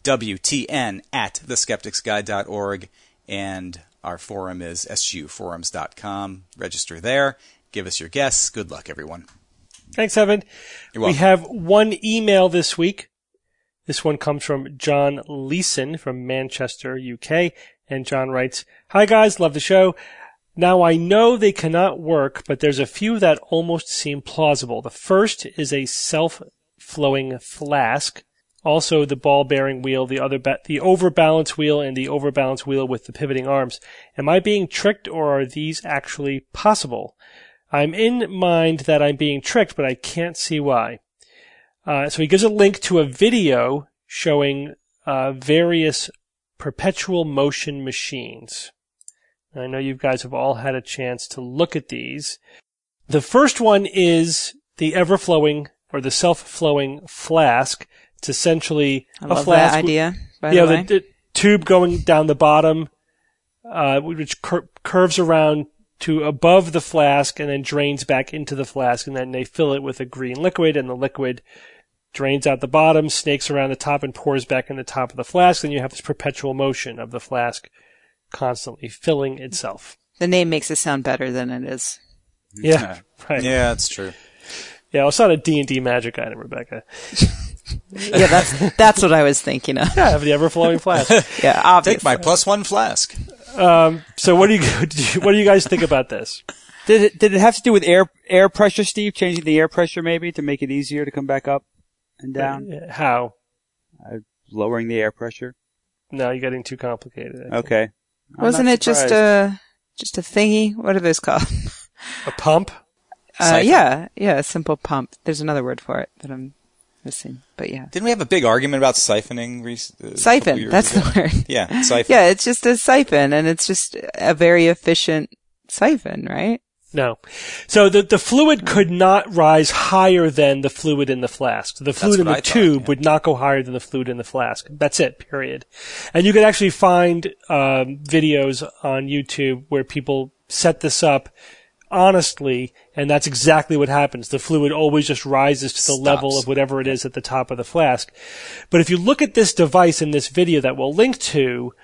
WTN at theskepticsguide.org. And our forum is sguforums.com. Register there. Give us your guess. Good luck, everyone. Thanks, Evan. You're We have one email this week. This one comes from John Leeson from Manchester, UK. And John writes, Hi guys, love the show. Now I know they cannot work, but there's a few that almost seem plausible. The first is a self-flowing flask. also the ball bearing wheel, the other ba- the overbalance wheel, and the overbalance wheel with the pivoting arms. Am I being tricked, or are these actually possible? I'm in mind that I'm being tricked, but I can't see why. Uh, so he gives a link to a video showing uh, various perpetual motion machines. I know you guys have all had a chance to look at these. The first one is the ever flowing or the self flowing flask. It's essentially I a love flask. that idea. By yeah, the way, the, the tube going down the bottom, uh, which cur- curves around to above the flask and then drains back into the flask, and then they fill it with a green liquid, and the liquid drains out the bottom, snakes around the top, and pours back in the top of the flask. And you have this perpetual motion of the flask constantly filling itself. the name makes it sound better than it is. Yeah, right. Yeah, Yeah, that's true. Yeah, well, it's not a D and D magic item, Rebecca. Yeah, that's that's what I was thinking of. Yeah, I have the ever flowing flask. Yeah, obviously. Take my plus one flask. Um, so what do you what do you guys think about this? Did it, did it have to do with air air pressure, Steve? Changing the air pressure maybe to make it easier to come back up and down? How? Lowering the air pressure? No, you're getting too complicated. I think. Okay. I'm Wasn't not it just surprised. a just a thingy? What are those called? A pump? Uh, Siphon. yeah, yeah, a simple pump. There's another word for it that I'm missing, but yeah, Didn't we have a big argument about siphoning? rec- uh, a couple siphon. That's ago? the word. Yeah, siphon. Yeah, it's just a siphon, and it's just a very efficient siphon, right? No. So the, the fluid could not rise higher than the fluid in the flask. The fluid in the I thought, tube yeah. would not go higher than the fluid in the flask. That's it, period. And you can actually find um, videos on YouTube where people set this up honestly, and that's exactly what happens. The fluid always just rises to the level of whatever it is at the top of the flask. But if you look at this device in this video that we'll link to,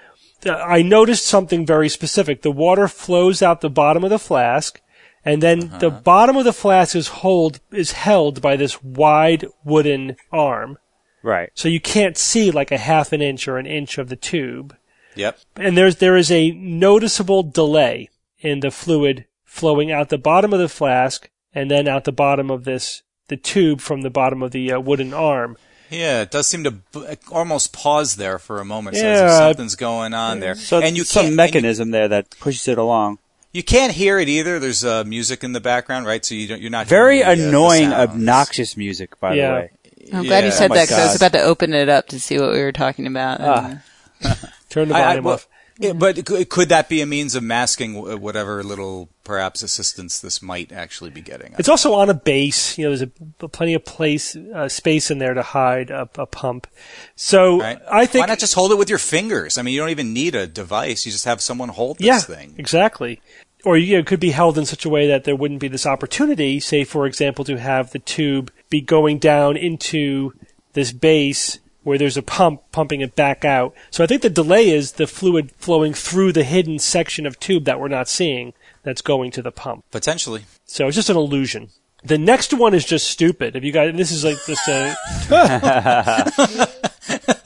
I noticed something very specific. The water flows out the bottom of the flask, and then the bottom of the flask is hold is held by this wide wooden arm, Right. so you can't see like a half an inch or an inch of the tube. Yep. And there's there is a noticeable delay in the fluid flowing out the bottom of the flask and then out the bottom of this the tube from the bottom of the uh, wooden arm. Yeah, it does seem to b- almost pause there for a moment. So Yeah. as if something's going on there. So and you some can't, and mechanism there that pushes it along. You, you can't hear it either. There's uh, music in the background, right? So you don't, you're not Very hearing the, uh, the annoying, sounds. obnoxious music, by Yeah. the way. I'm glad you said Oh that because I was about to open it up to see what we were talking about. Ah. Turn the I- I- volume well, off. Yeah, but could, that be a means of masking whatever little perhaps assistance this might actually be getting? It's also on a base. You know, there's a, plenty of place uh, space in there to hide a, a pump. So Right? I think Why not just hold it with your fingers? I mean, you don't even need a device. You just have someone hold this yeah, thing. exactly. Or you know, it could be held in such a way that there wouldn't be this opportunity, say for example, to have the tube be going down into this base where there's a pump pumping it back out. So I think the delay is the fluid flowing through the hidden section of tube that we're not seeing that's going to the pump. Potentially. So it's just an illusion. The next one is just stupid. If you guys, this is like just a,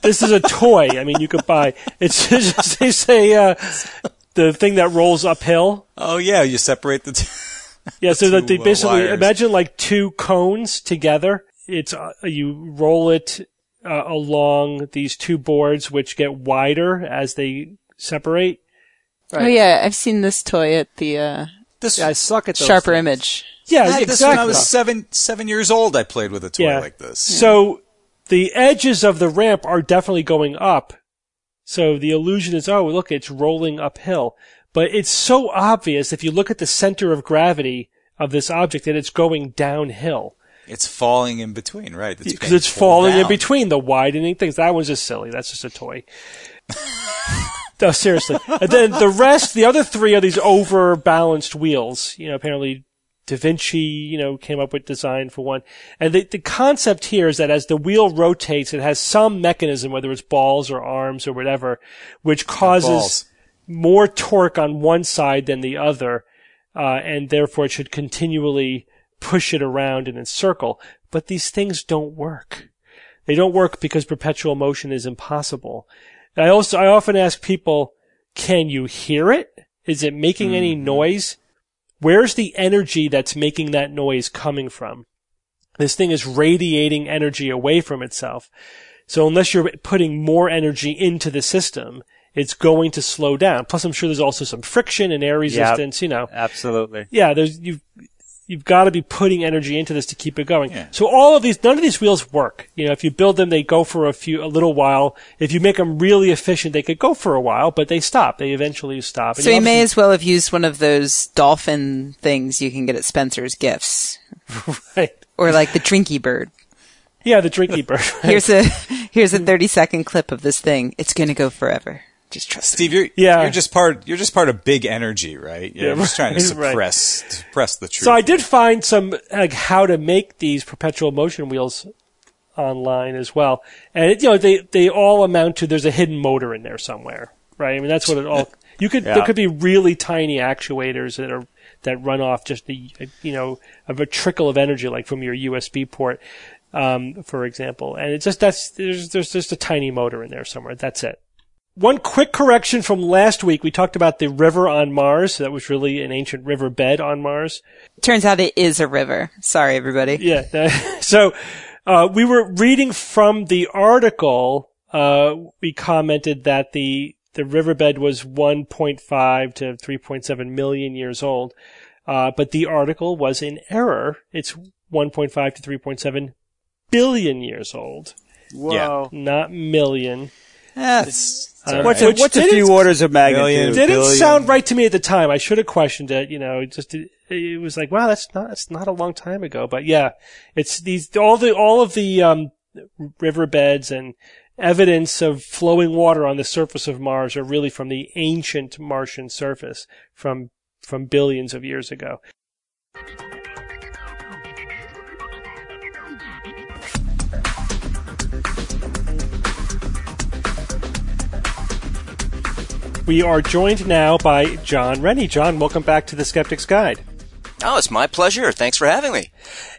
this is a toy. I mean, you could buy. It's just they say uh, the thing that rolls uphill. Oh yeah, you separate the. T- Yeah, so that they basically wires. imagine like two cones together. It's uh, you roll it uh, along these two boards, which get wider as they separate. Oh yeah, I've seen this toy at the uh, this Yeah, I suck at those Sharper things. Image. Yeah, I had this when I was seven seven years old. I played with a toy Yeah. like this. So the edges of the ramp are definitely going up. So the illusion is, oh, look, it's rolling uphill. But it's so obvious if you look at the center of gravity of this object that it's going downhill. It's falling in between, right? Because it's falling in between the widening things. That one's just silly. That's just a toy. no, seriously. And then the rest, the other three are these overbalanced wheels. You know, apparently Da Vinci, you know, came up with design for one. And the, the concept here is that as the wheel rotates, it has some mechanism, whether it's balls or arms or whatever, which causes more torque on one side than the other, uh, and therefore it should continually push it around and encircle. But these things don't work. They don't work because perpetual motion is impossible. I also, I often ask people, can you hear it? Is it making any mm-hmm. noise? Where's the energy that's making that noise coming from? This thing is radiating energy away from itself. So unless you're putting more energy into the system, it's going to slow down. Plus, I'm sure there's also some friction and air resistance. You know, Absolutely. yeah, there's you've you've got to be putting energy into this to keep it going. Yeah. So all of these, none of these wheels work. You know, if you build them, they go for a few, a little while. If you make them really efficient, they could go for a while, but they stop. They eventually stop. And So you may as well have used one of those dolphin things you can get at Spencer's Gifts, right. or like the Drinky Bird. Yeah, the drinky bird. Here's a here's a 30 second clip of this thing. It's gonna go forever. Just trust me. Steve, you're Yeah. you're just part you're just part of big energy, right? You're Yeah, just trying to right. suppress suppress the truth. So I did find some like how to make these perpetual motion wheels online as well, and it, you know they they all amount to there's a hidden motor in there somewhere, right? I mean that's what it all. You could there could be really tiny actuators that are that run off just the you know of a trickle of energy like from your USB port, um, for example, and it's just that's there's there's just a tiny motor in there somewhere. That's it. One quick correction from last week. We talked about the river on Mars. That was really an ancient river bed on Mars. Turns out it is a river. Sorry, everybody. Yeah. that- so uh, we were reading from the article. Uh, we commented that the the riverbed was 1.5 to 3.7 million years old, uh, but the article was in error. It's 1.5 to 3.7 billion years old, Whoa. not million. Ah, What's a, which what's a few orders of Million. magnitude? didn't billion. sound right to me at the time. I should have questioned it. You know, it just it, it was like, wow, that's not that's not a long time ago. But yeah, it's these all the all of the um, riverbeds and evidence of flowing water on the surface of Mars are really from the ancient Martian surface from from billions of years ago. We are joined now by John Rennie. John, welcome back to the Skeptic's Guide. Oh, it's my pleasure. Thanks for having me.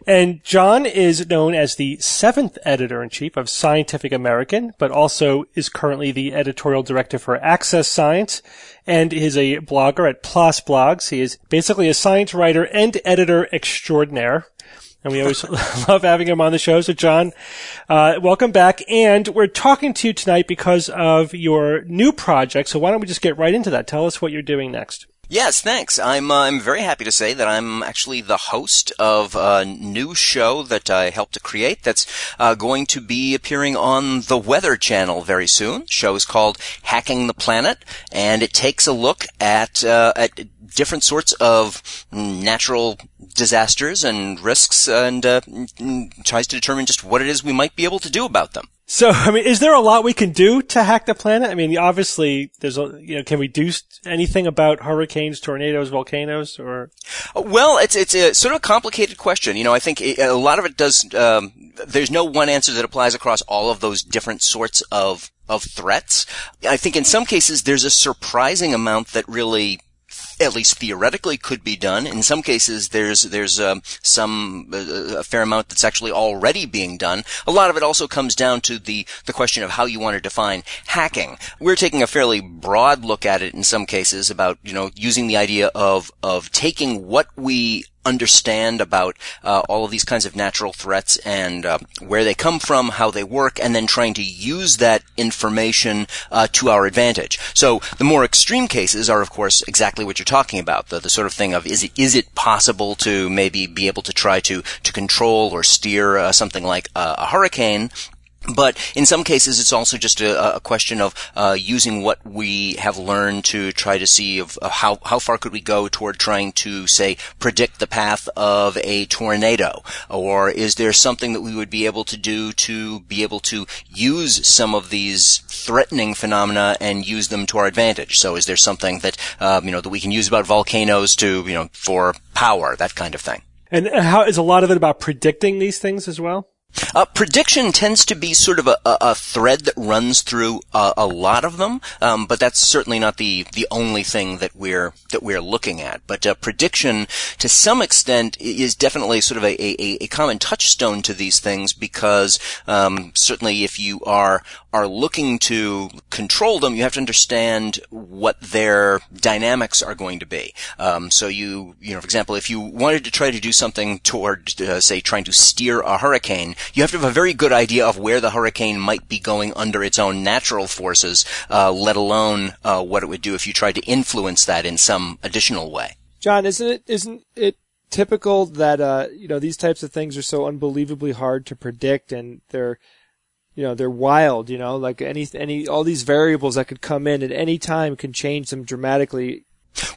And John is known as the seventh editor in chief of Scientific American, but also is currently the editorial director for Access Science and is a blogger at PLOS Blogs. He is basically a science writer and editor extraordinaire. And we always love having him on the show. So, John, uh, welcome back. And we're talking to you tonight because of your new project. So, why don't we just get right into that? Tell us what you're doing next. Yes, thanks. I'm uh, I'm very happy to say that I'm actually the host of a new show that I helped to create. That's uh, going to be appearing on the Weather Channel very soon. The show is called Hacking the Planet, and it takes a look at uh, at different sorts of natural disasters and risks, and uh, tries to determine just what it is we might be able to do about them. So, I mean, is there a lot we can do to hack the planet? I mean, obviously, there's a, you know, can we do anything about hurricanes, tornadoes, volcanoes, or? Well, it's it's a sort of a complicated question. You know, I think a lot of it does. Um, there's no one answer that applies across all of those different sorts of of threats. I think in some cases there's a surprising amount that really. At least theoretically, could be done. In some cases, there's there's um, some uh, a fair amount that's actually already being done. A lot of it also comes down to the the question of how you want to define hacking. We're taking a fairly broad look at it in some cases about you know using the idea of of taking what we understand about uh, all of these kinds of natural threats and uh, where they come from, how they work, and then trying to use that information uh, to our advantage. So the more extreme cases are, of course, exactly what you're talking about. The, the sort of thing of is it is it possible to maybe be able to try to to control or steer uh, something like a hurricane but in some cases, it's also just a, a question of uh, using what we have learned to try to see of, of how how far could we go toward trying to say predict the path of a tornado, or is there something that we would be able to do to be able to use some of these threatening phenomena and use them to our advantage? So, is there something that um, you know that we can use about volcanoes to you know for power, that kind of thing? And how is a lot of it about predicting these things as well? Uh, prediction tends to be sort of a, a, a thread that runs through uh, a lot of them, um, but that's certainly not the the only thing that we're that we're looking at. But uh, prediction, to some extent, is definitely sort of a, a, a common touchstone to these things because um, certainly if you are are looking to control them, you have to understand what their dynamics are going to be. Um, so you, you know, for example, if you wanted to try to do something toward, uh, say, trying to steer a hurricane, You have to have a very good idea of where the hurricane might be going under its own natural forces, uh, let alone uh, what it would do if you tried to influence that in some additional way. John, isn't it isn't it typical that uh, you know these types of things are so unbelievably hard to predict and they're you know they're wild you know like any any all these variables that could come in at any time can change them dramatically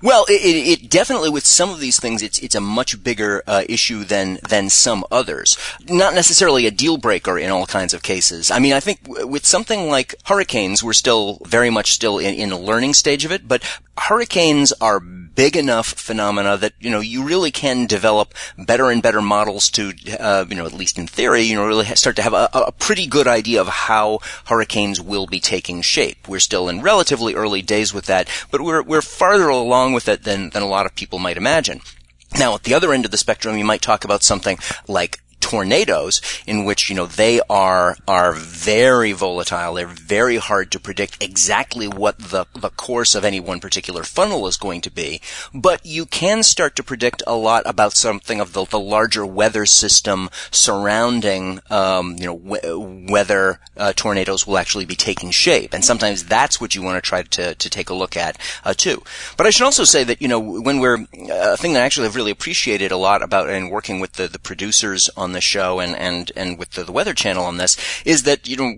well, it, it, definitely with some of these things, it's it's a much bigger uh, issue than than some others. Not necessarily a deal breaker in all kinds of cases. I mean, I think with something like hurricanes, we're still very much still in, in a learning stage of it. But hurricanes are big enough phenomena that you know you really can develop better and better models to uh, you know at least in theory you know really start to have a, a, pretty good idea of how hurricanes will be taking shape. We're still in relatively early days with that, but we're we're farther along with it than than a lot of people might imagine. Now, at the other end of the spectrum, you might talk about something like tornadoes in which, you know, they are, are very volatile. They're very hard to predict exactly what the, the course of any one particular funnel is going to be. But you can start to predict a lot about something of the, the larger weather system surrounding, um, you know, wh- whether uh, tornadoes will actually be taking shape. And sometimes that's what you want to try to, to take a look at, uh, too. But I should also say that, you know, when we're, uh, a thing that I actually have really appreciated a lot about and working with the, the producers on the show and, and, and with the, the Weather Channel on this is that, you know,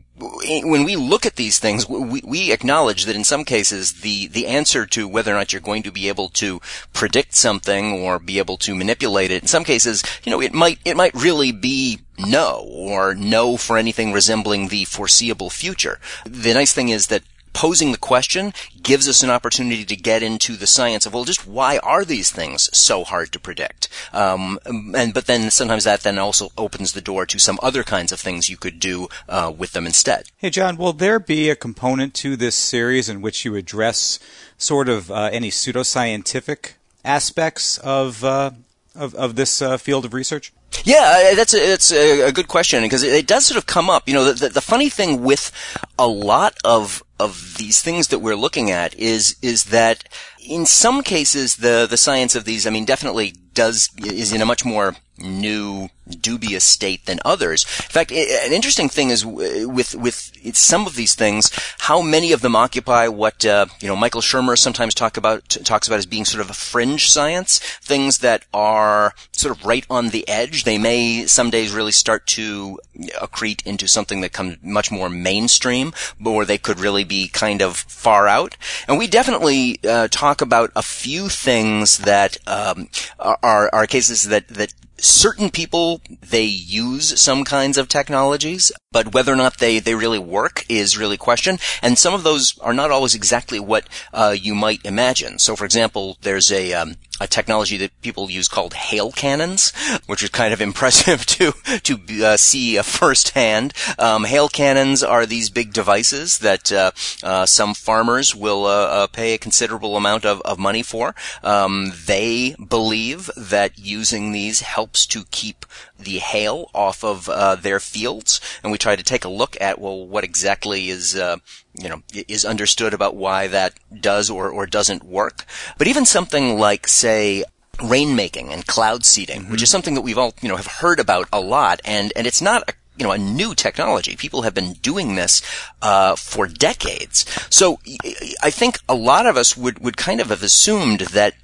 when we look at these things, we, we acknowledge that in some cases the, the answer to whether or not you're going to be able to predict something or be able to manipulate it, in some cases, you know, it might, it might really be no or no for anything resembling the foreseeable future. The nice thing is that posing the question gives us an opportunity to get into the science of well, just why are these things so hard to predict? Um, and but then sometimes that then also opens the door to some other kinds of things you could do uh, with them instead. Hey, John, will there be a component to this series in which you address sort of uh, any pseudoscientific aspects of uh, of, of this uh, field of research? Yeah, uh, that's a, that's a, good question because it, it, does sort of come up. You know, the, the, the funny thing with a lot of of these things that we're looking at is is that in some cases the the science of these, I mean, definitely does is in a much more new dubious state than others. In fact, an interesting thing is with with some of these things, how many of them occupy what uh, you know Michael Shermer sometimes talk about talks about as being sort of a fringe science, things that are sort of right on the edge. They may some days really start to accrete into something that comes much more mainstream, or they could really be kind of far out. And we definitely uh, talk about a few things that um, are, are cases that that certain people they use some kinds of technologies but whether or not they, they really work is really question. And some of those are not always exactly what uh, you might imagine. So, for example, there's a um, a technology that people use called hail cannons, which is kind of impressive to to uh, see firsthand. Um, hail cannons are these big devices that uh, uh some farmers will uh, uh, pay a considerable amount of, of money for. Um, they believe that using these helps to keep the hail off of their fields, and we we try to take a look at well, what exactly is uh, you know is understood about why that does or or doesn't work. But even something like say rainmaking and cloud seeding, mm-hmm. which is something that we've all you know have heard about a lot, and and it's not a you know a new technology. People have been doing this uh, for decades. So I think a lot of us would would kind of have assumed that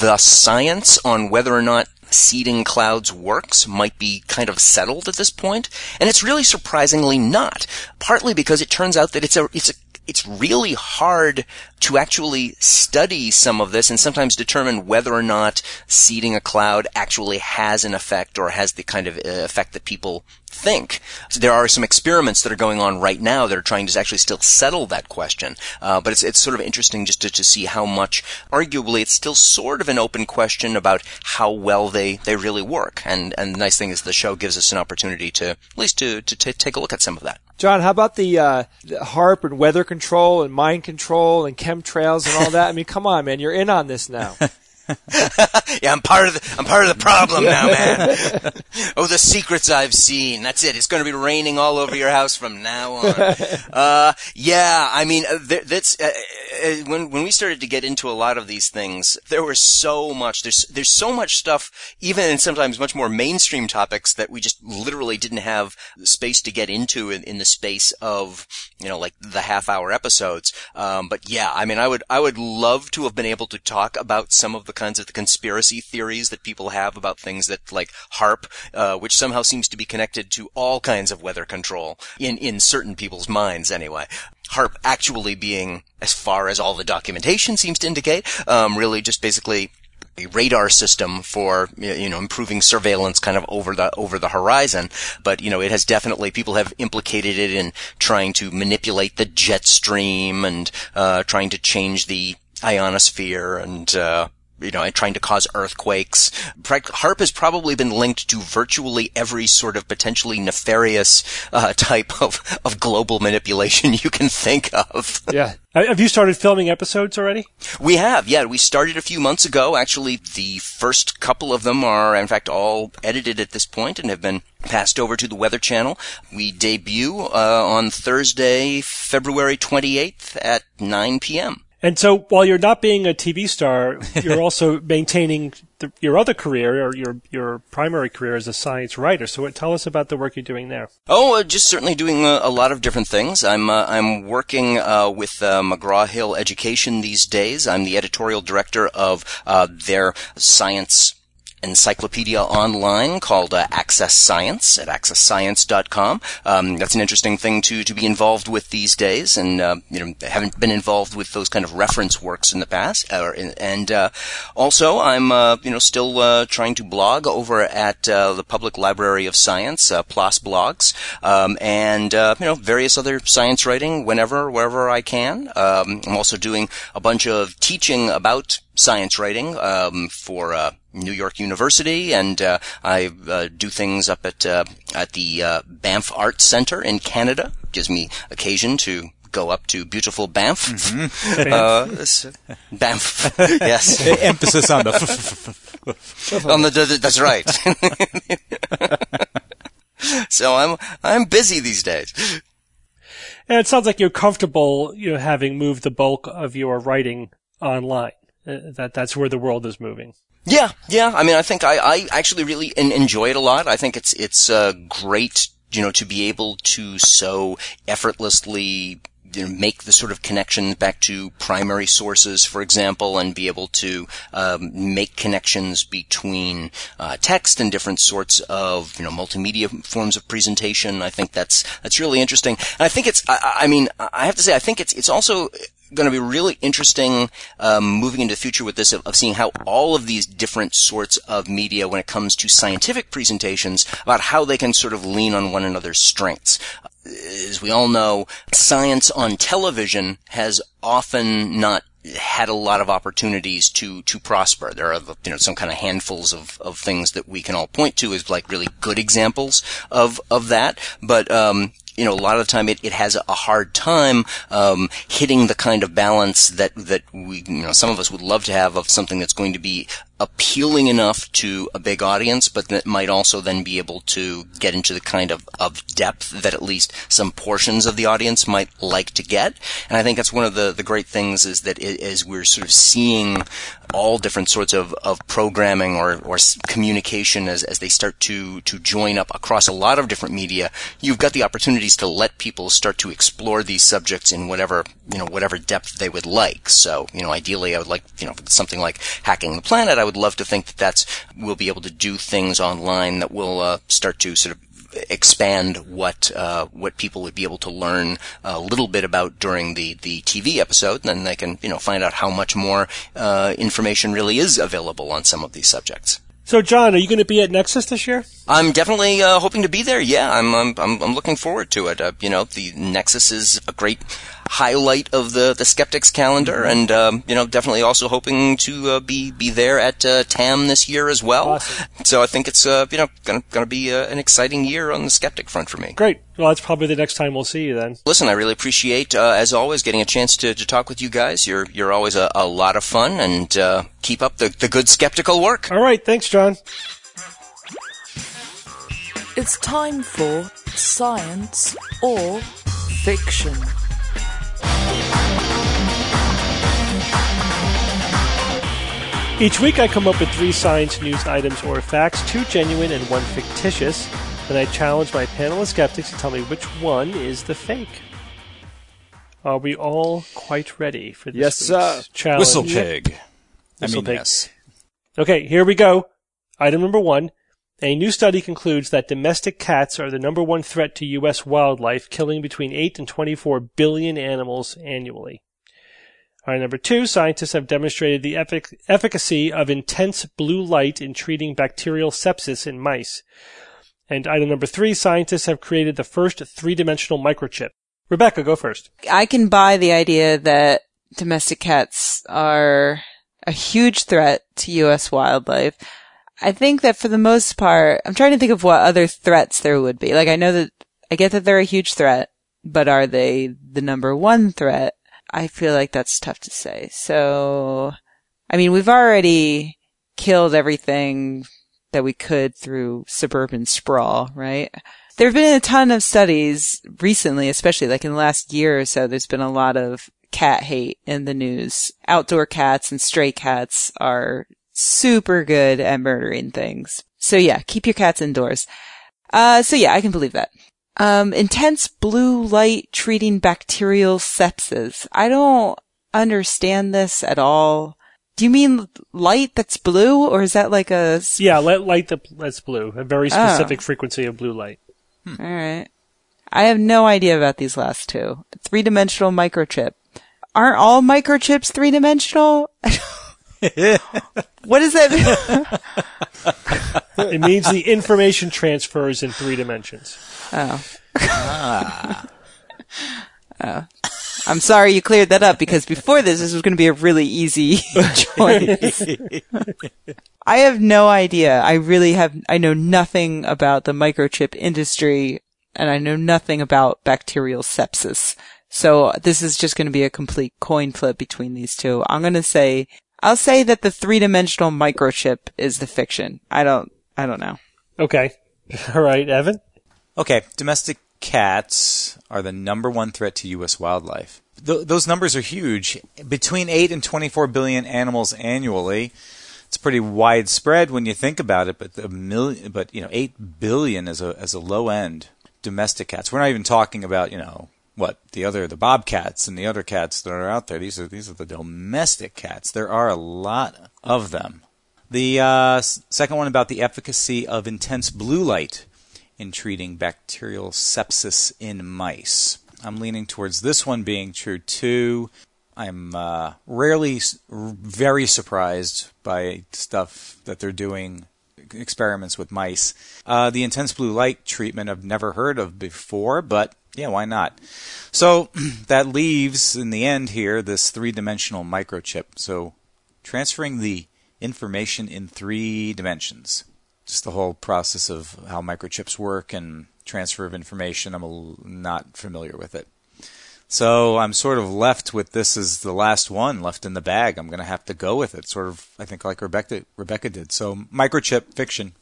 the science on whether or not seeding clouds works might be kind of settled at this point, and it's really surprisingly not. Partly because it turns out that it's a it's a it's really hard to actually study some of this and sometimes determine whether or not seeding a cloud actually has an effect or has the kind of uh, effect that people think. So there are some experiments that are going on right now that are trying to actually still settle that question. Uh, but it's, it's sort of interesting just to, to see how much, arguably, it's still sort of an open question about how well they, they really work. And, and the nice thing is the show gives us an opportunity to, at least to, to t- take a look at some of that. John, how about the, uh, the HAARP and weather control and mind control and chemtrails and all that? I mean, come on, man, you're in on this now. yeah, I'm part of the I'm part of the problem now, man. oh, the secrets I've seen. That's it. It's going to be raining all over your house from now on. Uh, yeah, I mean, uh, that's uh, uh, when when we started to get into a lot of these things, there was so much. There's there's so much stuff, even in sometimes much more mainstream topics that we just literally didn't have space to get into in, in the space of you know like the half hour episodes. Um, but yeah, I mean, I would I would love to have been able to talk about some of the kinds of the conspiracy theories that people have about things that like HAARP, uh, which somehow seems to be connected to all kinds of weather control in in certain people's minds anyway. HAARP actually being, as far as all the documentation seems to indicate, um, really just basically a radar system for you know improving surveillance kind of over the over the horizon but you know it has definitely people have implicated it in trying to manipulate the jet stream and uh, trying to change the ionosphere and uh, you know, trying to cause earthquakes. HAARP has probably been linked to virtually every sort of potentially nefarious uh, type of, of global manipulation you can think of. Yeah. Have you started filming episodes already? We have, yeah. We started a few months ago. Actually, the first couple of them are, in fact, all edited at this point and have been passed over to the Weather Channel. We debut uh, on Thursday, February 28th at 9 p.m. And so while you're not being a TV star, you're also maintaining the, your other career or your, your primary career as a science writer. So what, tell us about the work you're doing there. Oh, uh, just certainly doing a, a, lot of different things. I'm, uh, I'm working, uh, with, uh, McGraw-Hill Education these days. I'm the editorial director of, uh, their science encyclopedia online called uh, Access Science at accessscience.com. Um, that's an interesting thing to to be involved with these days, and uh, you know haven't been involved with those kind of reference works in the past. Uh, and uh, also, I'm uh, you know still trying to blog over at the Public Library of Science, PLOS Blogs, um, and you know various other science writing whenever wherever I can. Um, I'm also doing a bunch of teaching about science writing um, for uh, New York University, and uh, I uh, do things up at uh, at the uh, Banff Arts Center in Canada. Gives me occasion to go up to beautiful Banff. Mm-hmm. Banff, yes. Emphasis on the. on the, the that's right. so I'm I'm busy these days. And it sounds like you're comfortable, you know, having moved the bulk of your writing online. Uh, that that's where the world is moving. Yeah, yeah. I mean, I think I, I actually really enjoy it a lot. I think it's it's uh, great, you know, to be able to so effortlessly you know, make the sort of connections back to primary sources, for example, and be able to um, make connections between uh, text and different sorts of you know multimedia forms of presentation. I think that's that's really interesting. And I think it's I, I mean I have to say I think it's it's also going to be really interesting um, moving into the future with this of, of, seeing how all of these different sorts of media, when it comes to scientific presentations, about how they can sort of lean on one another's strengths. As we all know, science on television has often not had a lot of opportunities to to prosper. There are you know some kind of handfuls of, of things that we can all point to as like really good examples of of that. But um, you know, a lot of the time it, it has a hard time um, hitting the kind of balance that that we, you know, some of us would love to have of something that's going to be appealing enough to a big audience, but that might also then be able to get into the kind of, of depth that at least some portions of the audience might like to get. And I think that's one of the, the great things is that it, as we're sort of seeing all different sorts of, of programming or, or communication as, as they start to, to join up across a lot of different media, you've got the opportunities to let people start to explore these subjects in whatever, you know, whatever depth they would like. So, you know, ideally I would like, you know, something like hacking the planet, I would love to think that that's we'll be able to do things online that will uh, start to sort of expand what uh, what people would be able to learn a little bit about during the, the TV episode, and then they can you know find out how much more uh, information really is available on some of these subjects. So, John, are you going to be at NECSS this year? I'm definitely uh, hoping to be there. Yeah, I'm, I'm, I'm looking forward to it. Uh, you know, the NECSS is a great highlight of the the Skeptics calendar, mm-hmm. and um, you know, definitely also hoping to uh, be be there at uh, TAM this year as well. Awesome. So I think it's uh, you know going to be uh, an exciting year on the Skeptic front for me. Great. Well, that's probably the next time we'll see you then. Listen, I really appreciate, uh, as always, getting a chance to, to talk with you guys. You're you're always a, a lot of fun, and uh, keep up the, the good skeptical work. All right, thanks, John. It's time for science or fiction. Each week, I come up with three science news items or facts, two genuine and one fictitious. Then I challenge my panel of skeptics to tell me which one is the fake. Are we all quite ready for this yes, uh, challenge? Whistle pig. I mean, yes. Okay, here we go. Item number one a new study concludes that domestic cats are the number one threat to U.S. wildlife, killing between 8 and 24 billion animals annually. Item number two. Scientists have demonstrated the effic- efficacy of intense blue light in treating bacterial sepsis in mice. And item number three. Scientists have created the first three-dimensional microchip. Rebecca, go first. I can buy the idea that domestic cats are a huge threat to U.S. wildlife. I think that for the most part, I'm trying to think of what other threats there would be. Like, I know that, I get that they're a huge threat, but are they the number one threat? I feel like that's tough to say. So, I mean, we've already killed everything that we could through suburban sprawl, right? There have been a ton of studies recently, especially like in the last year or so, there's been a lot of cat hate in the news. Outdoor cats and stray cats are super good at murdering things. So yeah, keep your cats indoors. Uh, so yeah, I can believe that. Um, intense blue light treating bacterial sepsis. I don't understand this at all. Do you mean light that's blue or is that like a, s- Yeah, light that's blue. A very Oh. specific frequency of blue light. All right. I have no idea about these last two. Three dimensional microchip. Aren't all microchips three dimensional? what does that mean? It means the information transfers in three dimensions. Oh. Ah. Oh. I'm sorry you cleared that up because before this, this was going to be a really easy choice. I have no idea. I really have, I know nothing about the microchip industry and I know nothing about bacterial sepsis. So this is just going to be a complete coin flip between these two. I'm going to say, I'll say that the three dimensional microchip is the fiction. I don't, I don't know. Okay. All right, Evan. Okay, domestic cats are the number one threat to U.S. wildlife. Th- those numbers are huge. Between 8 and 24 billion animals annually. It's pretty widespread when you think about it, but a million, but you know, 8 billion as a as a low end domestic cats. We're not even talking about, you know, what the other the bobcats and the other cats that are out there. These are these are the domestic cats. There are a lot of them. The uh, second one about the efficacy of intense blue light in treating bacterial sepsis in mice. I'm leaning towards this one being true too. I'm uh, rarely very surprised by stuff that they're doing experiments with mice. Uh, the intense blue light treatment I've never heard of before, but yeah, why not? So that leaves in the end here this three dimensional microchip. So transferring the information in three dimensions. Just the whole process of how microchips work and transfer of information. I'm a l- not familiar with it. So I'm sort of left with this as the last one left in the bag. I'm going to have to go with it, sort of, I think, like Rebecca, Rebecca did. So microchip fiction.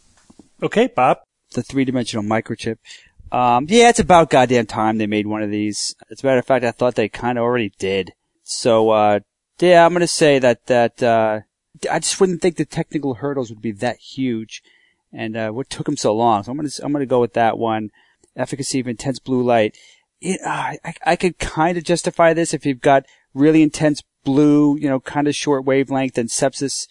Okay, Bob. the three dimensional microchip. Um, yeah, it's about goddamn time they made one of these. As a matter of fact, I thought they kind of already did. So, uh, yeah, I'm gonna say that, that, uh, I just wouldn't think the technical hurdles would be that huge. And, uh, what took them so long? So I'm gonna, I'm gonna go with that one. Efficacy of intense blue light. It, uh, I, I could kind of justify this if you've got really intense blue, you know, kind of short wavelength and sepsis,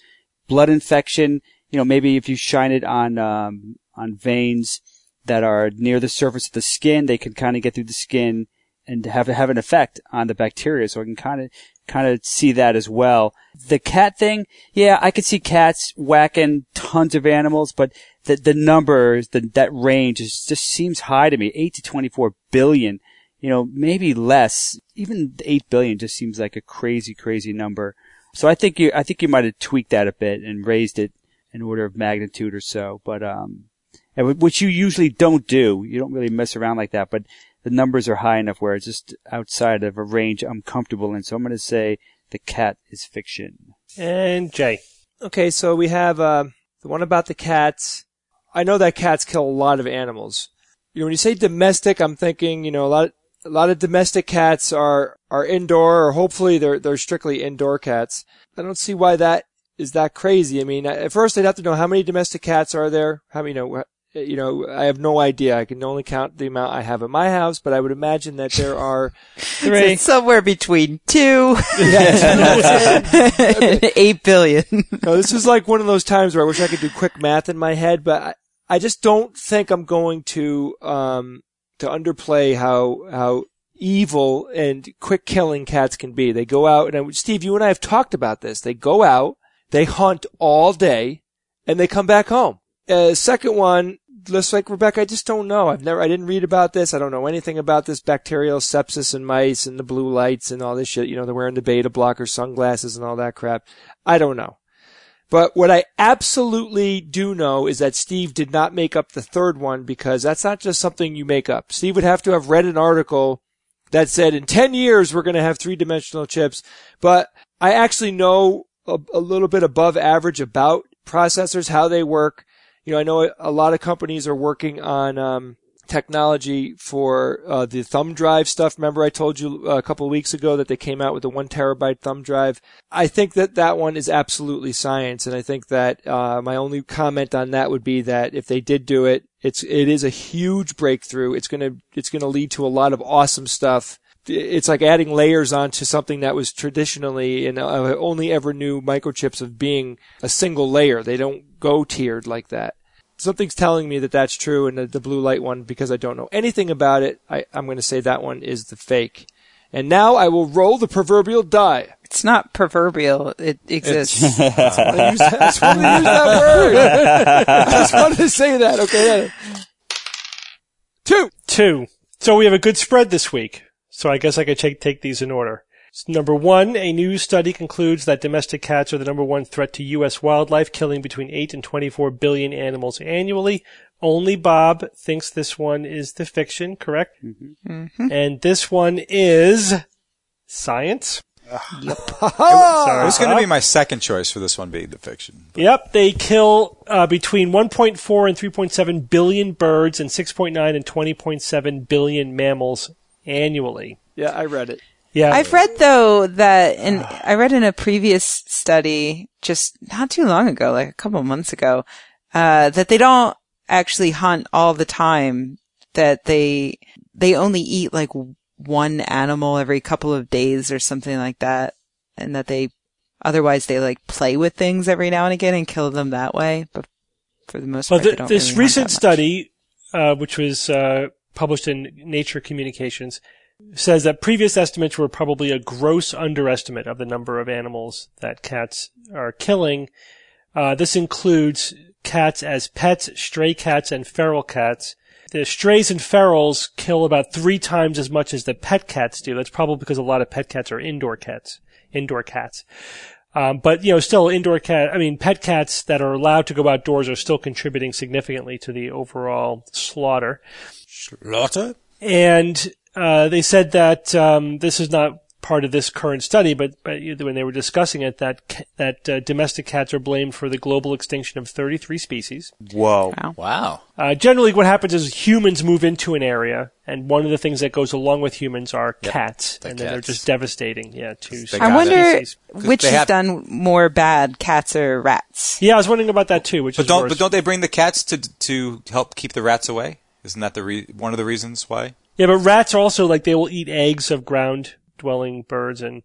blood infection, you know, maybe if you shine it on, um, on veins that are near the surface of the skin, they can kind of get through the skin and have have an effect on the bacteria. So I can kind of kind of see that as well. The cat thing, yeah, I could see cats whacking tons of animals, but the the numbers, the that range is, just seems high to me. Eight to twenty four billion, you know, maybe less. Even eight billion just seems like a crazy, crazy number. So I think you I think you might have tweaked that a bit and raised it an order of magnitude or so. But um, which you usually don't do. You don't really mess around like that. But the numbers are high enough where it's just outside of a range I'm comfortable in. So I'm going to say the cat is fiction. And Jay. Okay, so we have uh, the one about the cats. I know that cats kill a lot of animals. You know, when you say domestic, I'm thinking, you know, a lot, a lot of domestic cats are are indoor, or hopefully they're they're strictly indoor cats. I don't see why that is that crazy. I mean, at first I'd have to know how many domestic cats are there. How many, you know, you know, I have no idea. I can only count the amount I have at my house, but I would imagine that there are three, it's somewhere between two and eight billion. no, this is like one of those times where I wish I could do quick math in my head, but I, I just don't think I'm going to um to underplay how how evil and quick killing cats can be. They go out and I, Steve, you and I have talked about this. They go out, they hunt all day, and they come back home. Uh, second one, just like Rebecca, I just don't know. I've never, I didn't read about this. I don't know anything about this bacterial sepsis in mice and the blue lights and all this shit. You know, they're wearing the beta blocker sunglasses and all that crap. I don't know. But what I absolutely do know is that Steve did not make up the third one because that's not just something you make up. Steve would have to have read an article that said in 10 years we're going to have three dimensional chips. But I actually know a, a little bit above average about processors, how they work. You know, I know a lot of companies are working on um, technology for uh, the thumb drive stuff. Remember, I told you uh, a couple weeks ago that they came out with a one terabyte thumb drive. I think that that one is absolutely science, and I think that uh, my only comment on that would be that if they did do it, it's it is a huge breakthrough. It's gonna it's gonna lead to a lot of awesome stuff it's like adding layers onto something that was traditionally and I uh, only ever knew microchips of being a single layer. They don't go tiered like that something's telling me that that's true. And the, the blue light one, because I don't know anything about it, I, I'm going to say that one is the fake. And now I will roll the proverbial die. It's not proverbial. It exists. I just wanted to use that word. I just wanted to say that. Okay. Two. Two. So we have a good spread this week. So I guess I could take, take these in order. Number one, a new study concludes that domestic cats are the number one threat to U.S. wildlife, killing between 8 and 24 billion animals annually. Only Bob thinks this one is the fiction, correct? Mm-hmm. Mm-hmm. And this one is science. Yep. Sorry, it was going to be my second choice for this one being the fiction. But. Yep, they kill uh, between 1.4 and 3.7 billion birds and 6.9 and 20.7 billion mammals annually. Yeah, I read it. Yeah. I've read though that in, I read in a previous study just not too long ago, like a couple months ago, uh, that they don't actually hunt all the time, that they, they only eat like one animal every couple of days or something like that. And that they, otherwise they like play with things every now and again and kill them that way. But for the most part, the, this really recent study, uh, which was, uh, published in Nature Communications, says that previous estimates were probably a gross underestimate of the number of animals that cats are killing. Uh, this includes cats as pets, stray cats, and feral cats. The strays and ferals kill about three times as much as the pet cats do. That's probably because a lot of pet cats are indoor cats, indoor cats. Um, but you know, still indoor cat. I mean, pet cats that are allowed to go outdoors are still contributing significantly to the overall slaughter. Slaughter. And uh, they said that um, this is not part of this current study, but, but when they were discussing it, that that uh, domestic cats are blamed for the global extinction of 33 species. Whoa! Wow! wow. Uh, generally, what happens is humans move into an area, and one of the things that goes along with humans are yep. cats, the and cats. then they're just devastating. Yeah, to I wonder which has have... done more bad, cats or rats. Yeah, I was wondering about that too. Which but don't worse. but don't they bring the cats to to help keep the rats away? Isn't that the re- one of the reasons why? Yeah, but rats are also like they will eat eggs of ground dwelling birds and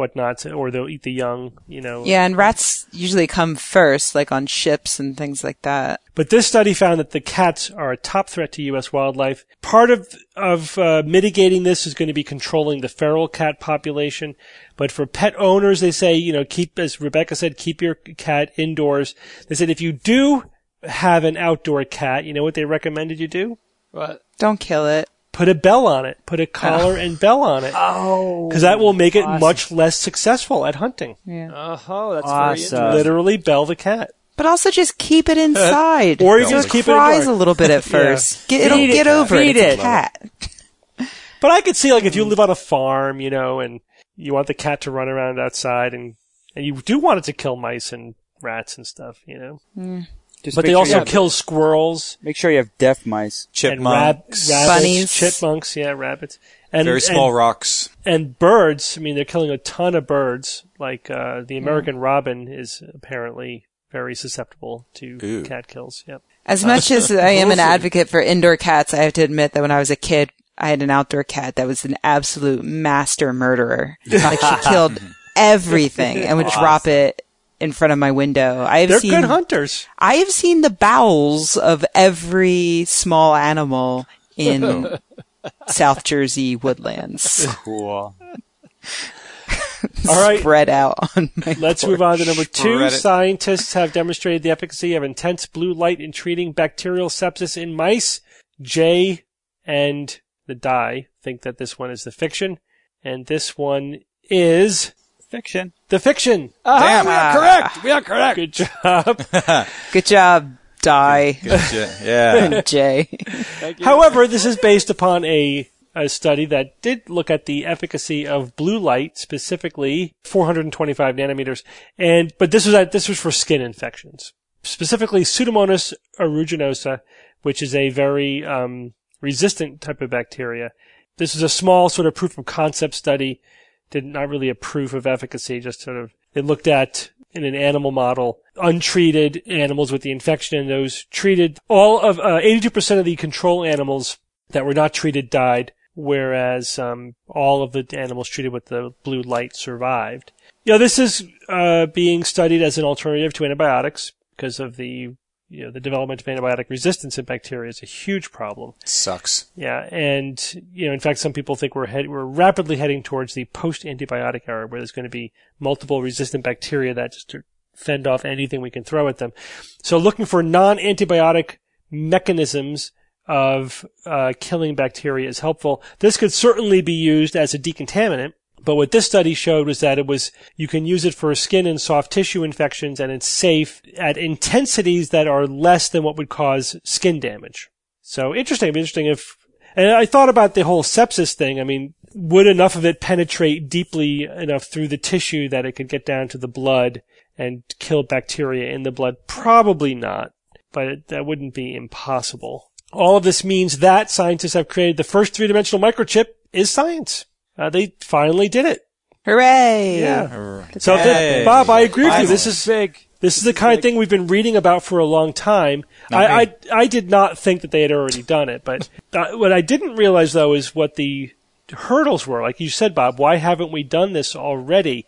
whatnot, or they'll eat the young, you know. Yeah, and rats usually come first, like on ships and things like that. But this study found that the cats are a top threat to U.S. wildlife. Part of of uh, mitigating this is going to be controlling the feral cat population. But for pet owners, they say, you know, keep, as Rebecca said, keep your cat indoors. They said if you do have an outdoor cat, you know what they recommended you do? What? Don't kill it put a bell on it, put a collar and bell on it. Oh, because that will make it much less successful at hunting. Yeah. Oh, that's awesome. very Literally bell the cat. But also just keep it inside. or you so just keep it cries a little bit at first. yeah. Get, it'll Feed get it, over it. It's a cat. But I could see like if you live on a farm, you know, and you want the cat to run around outside and and you do want it to kill mice and rats and stuff, you know. Mm. Just but they sure also you have- kill squirrels Make sure you have deaf mice. and rab- Chipmunks, rabbits, Bunnies. chipmunks, yeah, rabbits, and very small and, rocks. and birds. I mean, they're killing a ton of birds. Like uh, Hmm. the American robin is apparently very susceptible to Ooh. cat kills. Yep. As much as I am an advocate for indoor cats, I have to admit that when I was a kid, I had an outdoor cat that was an absolute master murderer. Like she killed everything and would drop it in front of my window. I have They're seen good hunters. I have seen the bowels of every small animal in South Jersey woodlands Cool. All right. spread out on my Let's move on to number two. Scientists have demonstrated the efficacy of intense blue light in treating bacterial sepsis in mice. Jay and the die think that this one is the fiction, and this one is Fiction. The fiction. Damn. we are correct. We are correct. Good job. Good job, Die. Good shit. Yeah. Jay. However, this is based upon a, a study that did look at the efficacy of blue light, specifically 425 nanometers, and but this was at, this was for skin infections, specifically Pseudomonas aeruginosa, which is a very um, resistant type of bacteria. This is a small sort of proof of concept study, did not really a proof of efficacy, just sort of it looked at in an animal model untreated animals with the infection and those treated. All of uh, 82% of the control animals that were not treated died, whereas um, all of the animals treated with the blue light survived. You know, this is uh, being studied as an alternative to antibiotics because of the you know the development of antibiotic resistance in bacteria is a huge problem. Sucks. Yeah, and you know, in fact, some people think we're head- we're rapidly heading towards the post-antibiotic era, where there's going to be multiple resistant bacteria that just to fend off anything we can throw at them. So, looking for non-antibiotic mechanisms of uh, killing bacteria is helpful. This could certainly be used as a decontaminant. But what this study showed was that it was, you can use it for skin and soft tissue infections and it's safe at intensities that are less than what would cause skin damage. So interesting. Interesting if, and I thought about the whole sepsis thing. I mean, would enough of it penetrate deeply enough through the tissue that it could get down to the blood and kill bacteria in the blood? Probably not, but that wouldn't be impossible. All of this means that scientists have created the first three-dimensional microchip is science. Uh, they finally did it. Hooray! Yeah. So, th- Bob, I agree with you. This is big. This is the kind of thing we've been reading about for a long time. I. I, I did not think that they had already done it, but uh, what I didn't realize though is what the hurdles were. Like you said, Bob, why haven't we done this already?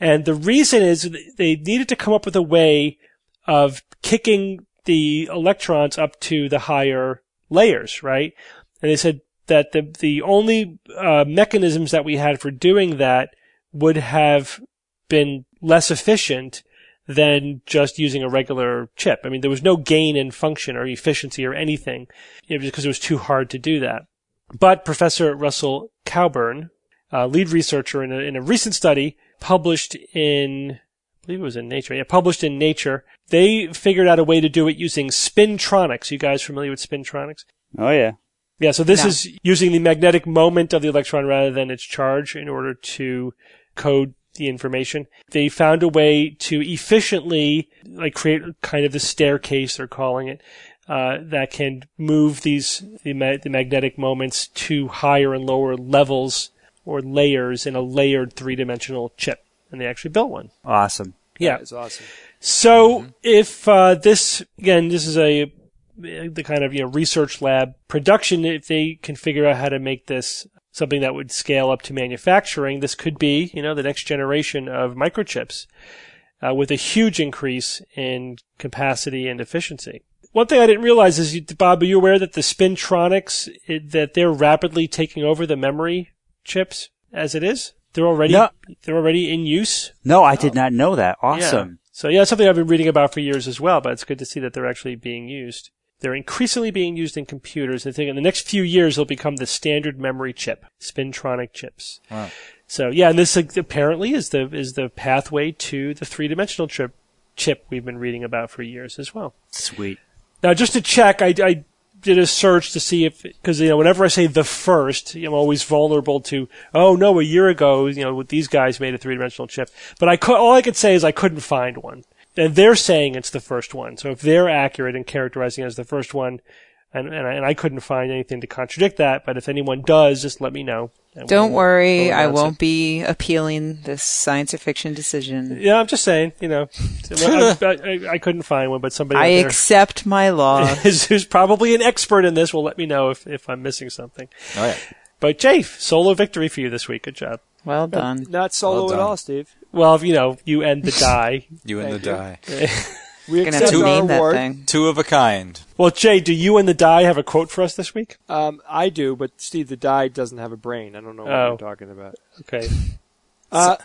And the reason is they needed to come up with a way of kicking the electrons up to the higher layers, right? And they said that the the only uh, mechanisms that we had for doing that would have been less efficient than just using a regular chip. I mean, there was no gain in function or efficiency or anything, you know, because it was too hard to do that. But Professor Russell Cowburn, uh, lead researcher in a, in a recent study published in, I believe it was in Nature, yeah, published in Nature, they figured out a way to do it using spintronics. You guys familiar with spintronics? Oh yeah. Yeah, so this No. is using the magnetic moment of the electron rather than its charge in order to code the information. They found a way to efficiently, like, create kind of the staircase, they're calling it, uh, that can move these, the, ma- the magnetic moments to higher and lower levels or layers in a layered three-dimensional chip. And they actually built one. Awesome. Yeah. That's awesome. So if uh, this again, this is a the kind of you know research lab production. If they can figure out how to make this something that would scale up to manufacturing, this could be you know the next generation of microchips uh, with a huge increase in capacity and efficiency. One thing I didn't realize is, Bob, are you aware that the Spintronics it, that they're rapidly taking over the memory chips as it is? They're already No. they're already in use. No, I did not know that. Awesome. Yeah. So yeah, something I've been reading about for years as well, but it's good to see that they're actually being used. They're increasingly being used in computers. I think in the next few years they'll become the standard memory chip, Spintronic chips. Wow. So yeah, and this apparently is the is the pathway to the three dimensional chip chip we've been reading about for years as well. Sweet. Now, just to check, I, I did a search to see if, because you know, whenever I say the first, I'm always vulnerable to, oh no, a year ago, you know, these guys made a three-dimensional chip. But I could, all I could say is I couldn't find one. And they're saying it's the first one. So if they're accurate in characterizing it as the first one, and and I, and I couldn't find anything to contradict that, but if anyone does, just let me know. Don't we'll- worry, we'll I won't it. be appealing this science or fiction decision. Yeah, I'm just saying, you know, I, I, I couldn't find one, but somebody I accept my law. who's, who's probably an expert in this will let me know if, if I'm missing something. Oh yeah. But Jafe, solo victory for you this week. Good job. Well done. Not solo Well at all, Steve. Well, you know, you end the die. You and the Thank you. die. We Gonna have accept to our that award. thing. Two of a kind. well, Jay, do you and the die have a quote for us this week? Um, I do, but Steve the die doesn't have a brain. I don't know what Oh. you're talking about. Okay. Uh,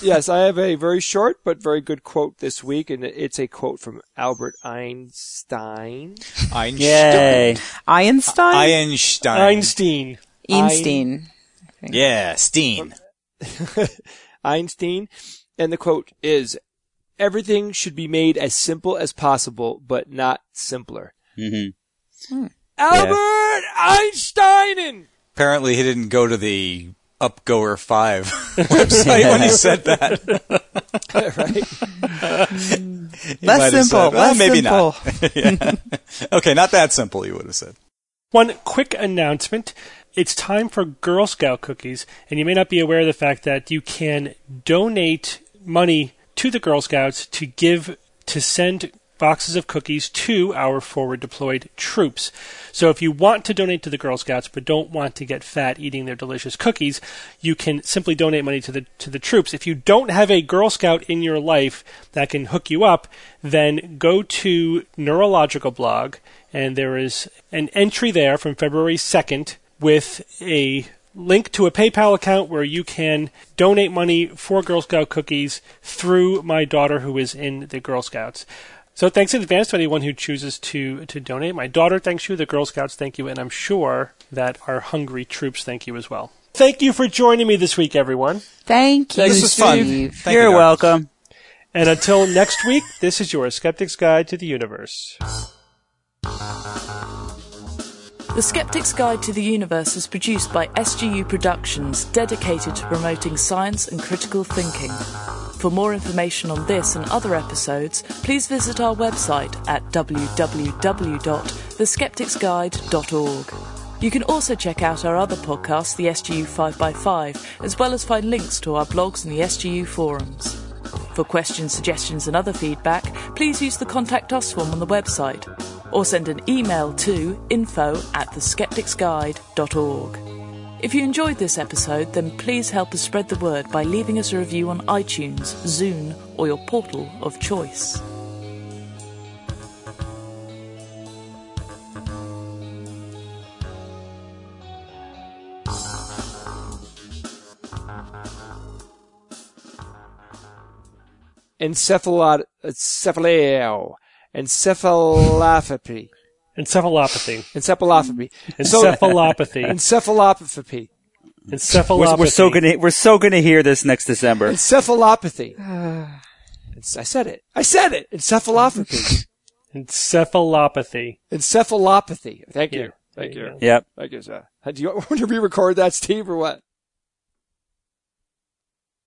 yes, I have a very short but very good quote this week, and it's a quote from Albert Einstein. Einstein. Yay. Einstein? Einstein. Einstein. Einstein. Yeah, Steen. Einstein, and the quote is, "Everything should be made as simple as possible, but not simpler." hmm Albert Einstein. Apparently, he didn't go to the Up Goer Five website when he said that. right? Less simple, said, well, less maybe simple. not. Yeah. Okay, not that simple. You would have said. One quick announcement. It's time for Girl Scout cookies, and you may not be aware of the fact that you can donate money to the Girl Scouts to give to send boxes of cookies to our forward deployed troops. So if you want to donate to the Girl Scouts but don't want to get fat eating their delicious cookies, you can simply donate money to the to the troops. If you don't have a Girl Scout in your life that can hook you up, then go to NeuroLogica blog and there is an entry there from February 2nd with a link to a PayPal account where you can donate money for Girl Scout cookies through my daughter who is in the Girl Scouts. So thanks in advance to anyone who chooses to to donate. My daughter thanks you, the Girl Scouts thank you, and I'm sure that our hungry troops thank you as well. Thank you for joining me this week, everyone. Thank you, This was fun. Thank You're you, welcome. And until next week, this is your Skeptic's Guide to the Universe. The Skeptic's Guide to the Universe is produced by SGU Productions, dedicated to promoting science and critical thinking. For more information on this and other episodes, please visit our website at www.theskepticsguide.org. You can also check out our other podcasts, the SGU 5x5, as well as find links to our blogs and the SGU forums. For questions, suggestions, and other feedback, please use the Contact Us form on the website or send an email to info at theskepticsguide.org. If you enjoyed this episode, then please help us spread the word by leaving us a review on iTunes, Zune, or your portal of choice. Encephalot, cephaleo, encephalopathy, Encephalopathy. encephalopathy, Encephalopathy. encephalopathy, Encephalopathy. We're, we're so gonna we're so gonna hear this next December. encephalopathy. I said it. I said it. Encephalopathy. Encephalopathy. Encephalopathy. Thank you. Yeah. Thank you you. Yep. Thank you, sir. Do you want to re-record that, Steve, or what?